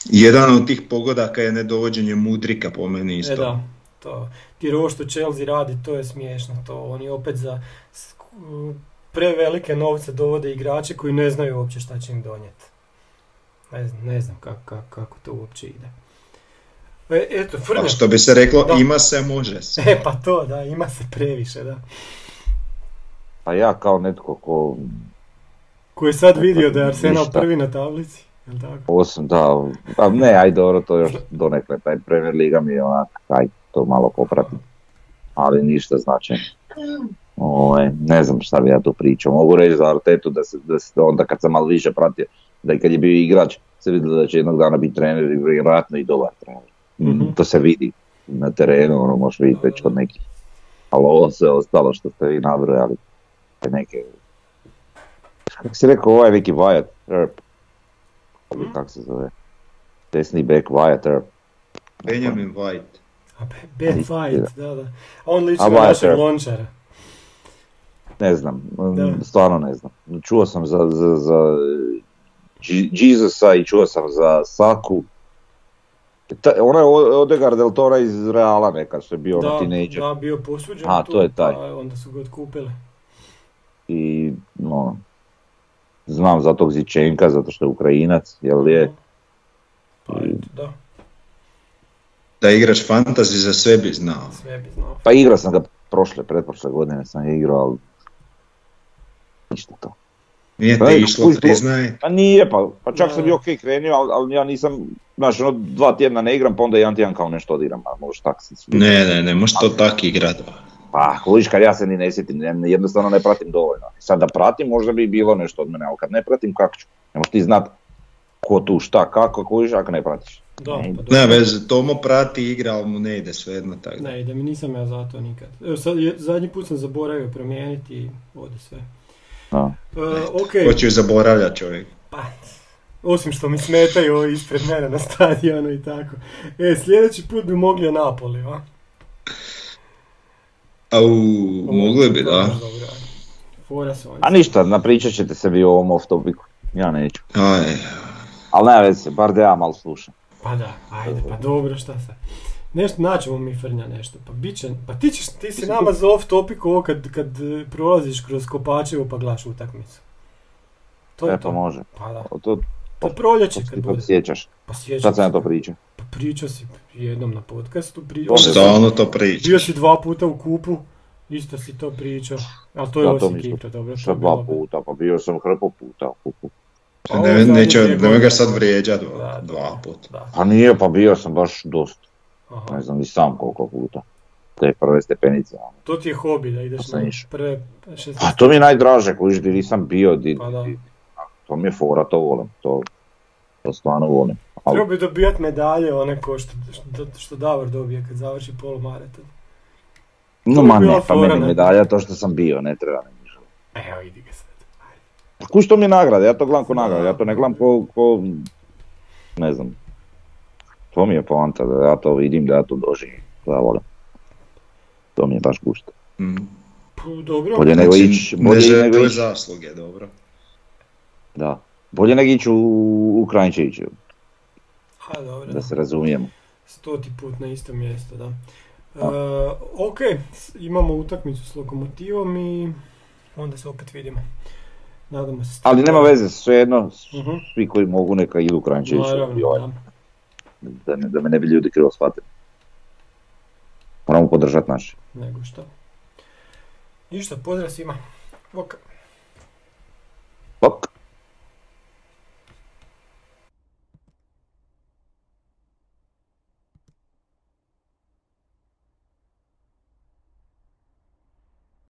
Jedan od tih pogodaka je nedovođenje mudrika po meni isto. E da, to. Ti ovo što Chelsea radi, to je smiješno. To oni opet za prevelike novce dovode igrače koji ne znaju uopće šta će im donijeti. Ne znam, ne znam kako, kako, to uopće ide. E, eto, Frnja. što bi se reklo, ima se, može se. E pa to, da, ima se previše, da. Pa ja kao netko ko... Ko je sad vidio da je Arsenal prvi na tablici, jel tako? Osim, da, pa ne, aj dobro, to još donekle, taj Premier Liga mi je onak, aj to malo popratim. Ali ništa značajno. Ovaj, ne znam šta bi ja tu pričao. Mogu reći za Artetu da se, da se onda kad sam malo više pratio, da i kad je bio igrač, se vidi da će jednog dana biti trener i vjerojatno i dobar trener. mm To se vidi na terenu, ono može vidjeti već kod nekih. Ali ovo sve ostalo što ste vi nabrojali, neke... Kako si rekao, ovaj neki Wyatt Earp, mm kako se zove, desni back Wyatt Earp. Benjamin White. Ben White, da, da. On liči na našeg lončara. Ne znam, stvarno ne znam. Čuo sam za, za, za Jesusa i čuo sam za Saku. Ta, ona je Odegar del Tora iz Reala neka što je bio da, na tinejdžer. Da, bio posuđen A, to je taj. Pa onda su ga otkupili. I, no, znam za tog Zičenka, zato što je Ukrajinac, jel je? Pa da. Da igraš fantasy za sve bi znao. Sve bi znao. Pa igrao sam ga prošle, pretprošle godine sam igrao, ali ništa to. Nije te išlo, priznaj. Pa nije, pa, pa čak sam bio ok krenio, ali, ali ja nisam, znaš, ono dva tjedna ne igram, pa onda jedan tjedan kao nešto odigram, a možeš tak se Ne, ne, ne, možeš to tak igrat. Pa, kad ja se ni ne sjetim, jednostavno ne pratim dovoljno. Sad da pratim, možda bi bilo nešto od mene, ali kad ne pratim, kako ću? Ne možeš ti znat ko tu šta, kako, kužiš, ako ne pratiš. Da, ne, pa ne veze, Tomo prati igra, ali mu ne ide svejedno tako. Ne ide mi, nisam ja za to nikad. Evo, sad, zadnji put sam zaboravio promijeniti i ode sve. Da. Uh, okay. Hoću zaboravljati čovjek. Pa, osim što mi smetaju ovi ispred mene na stadionu i tako. E, sljedeći put bi mogli o Napoli, a? Au, mogli bi, da. A ništa, napričat ćete se vi o ovom off topiku. Ja neću. Aj. Ali ne veze, bar da ja malo slušam. Pa da, ajde, pa dobro, šta se. Nešto naćemo mi Frnja nešto, pa bit će, pa ti, ćeš, ti si nama za off topic ovo kad, kad prolaziš kroz Kopačevo pa glaš utakmicu. To je e, to. može. Pa da. To, pa proljeće kad bude. sjećaš. Pa sjećam Sad sam ja to pričao. Pa pričao si jednom na podcastu. Pri... Stalno to pričaš. Bio si dva puta u kupu, isto si to pričao. Ali to je Osijek igra, dobro. Sad dva puta, pa bio sam hrpo puta u kupu. Pa ne, neće, nemoj ga sad vrijeđat dva, dva puta. Pa nije, pa bio sam baš dosta. Aha. Ne znam ni sam koliko puta. Te prve stepenice. Ono. To ti je hobi da ideš na prve šest... Pa to mi je najdraže, koji di nisam bio. Di, pa da. Di, to mi je fora, to volim. To, to stvarno volim. Ali... Treba bi dobijat medalje, one ko što, što, što Davor dobije kad završi polumaraton. No ma ne, pa meni medalja to što sam bio, ne treba ne ništa. Evo, idi ga sad. Kuš to mi je nagrada, ja to gledam ko nagrada, ja to ne gledam ko, ko ne znam, to mi je poanta, da ja to vidim, da ja to doživim, da ja volim. To mi je baš gusto. Mm. Dobro. Bolje nego znači, ići, bolje nego ići. zasluge, dobro. Da. Bolje nego ići u, u Kranjčeviću. Ha, dobro. Da se razumijemo. Stoti put na isto mjesto, da. Uh, ok, imamo utakmicu s Lokomotivom i onda se opet vidimo. Nadamo se. Ali nema veze, svejedno, uh-huh. svi koji mogu neka idu u Kranjčeviću. Naravno, da da, ne, da me ne bi ljudi krivo shvatili. Moramo podržati naše. Nego što. Ništa, pozdrav svima. Voka.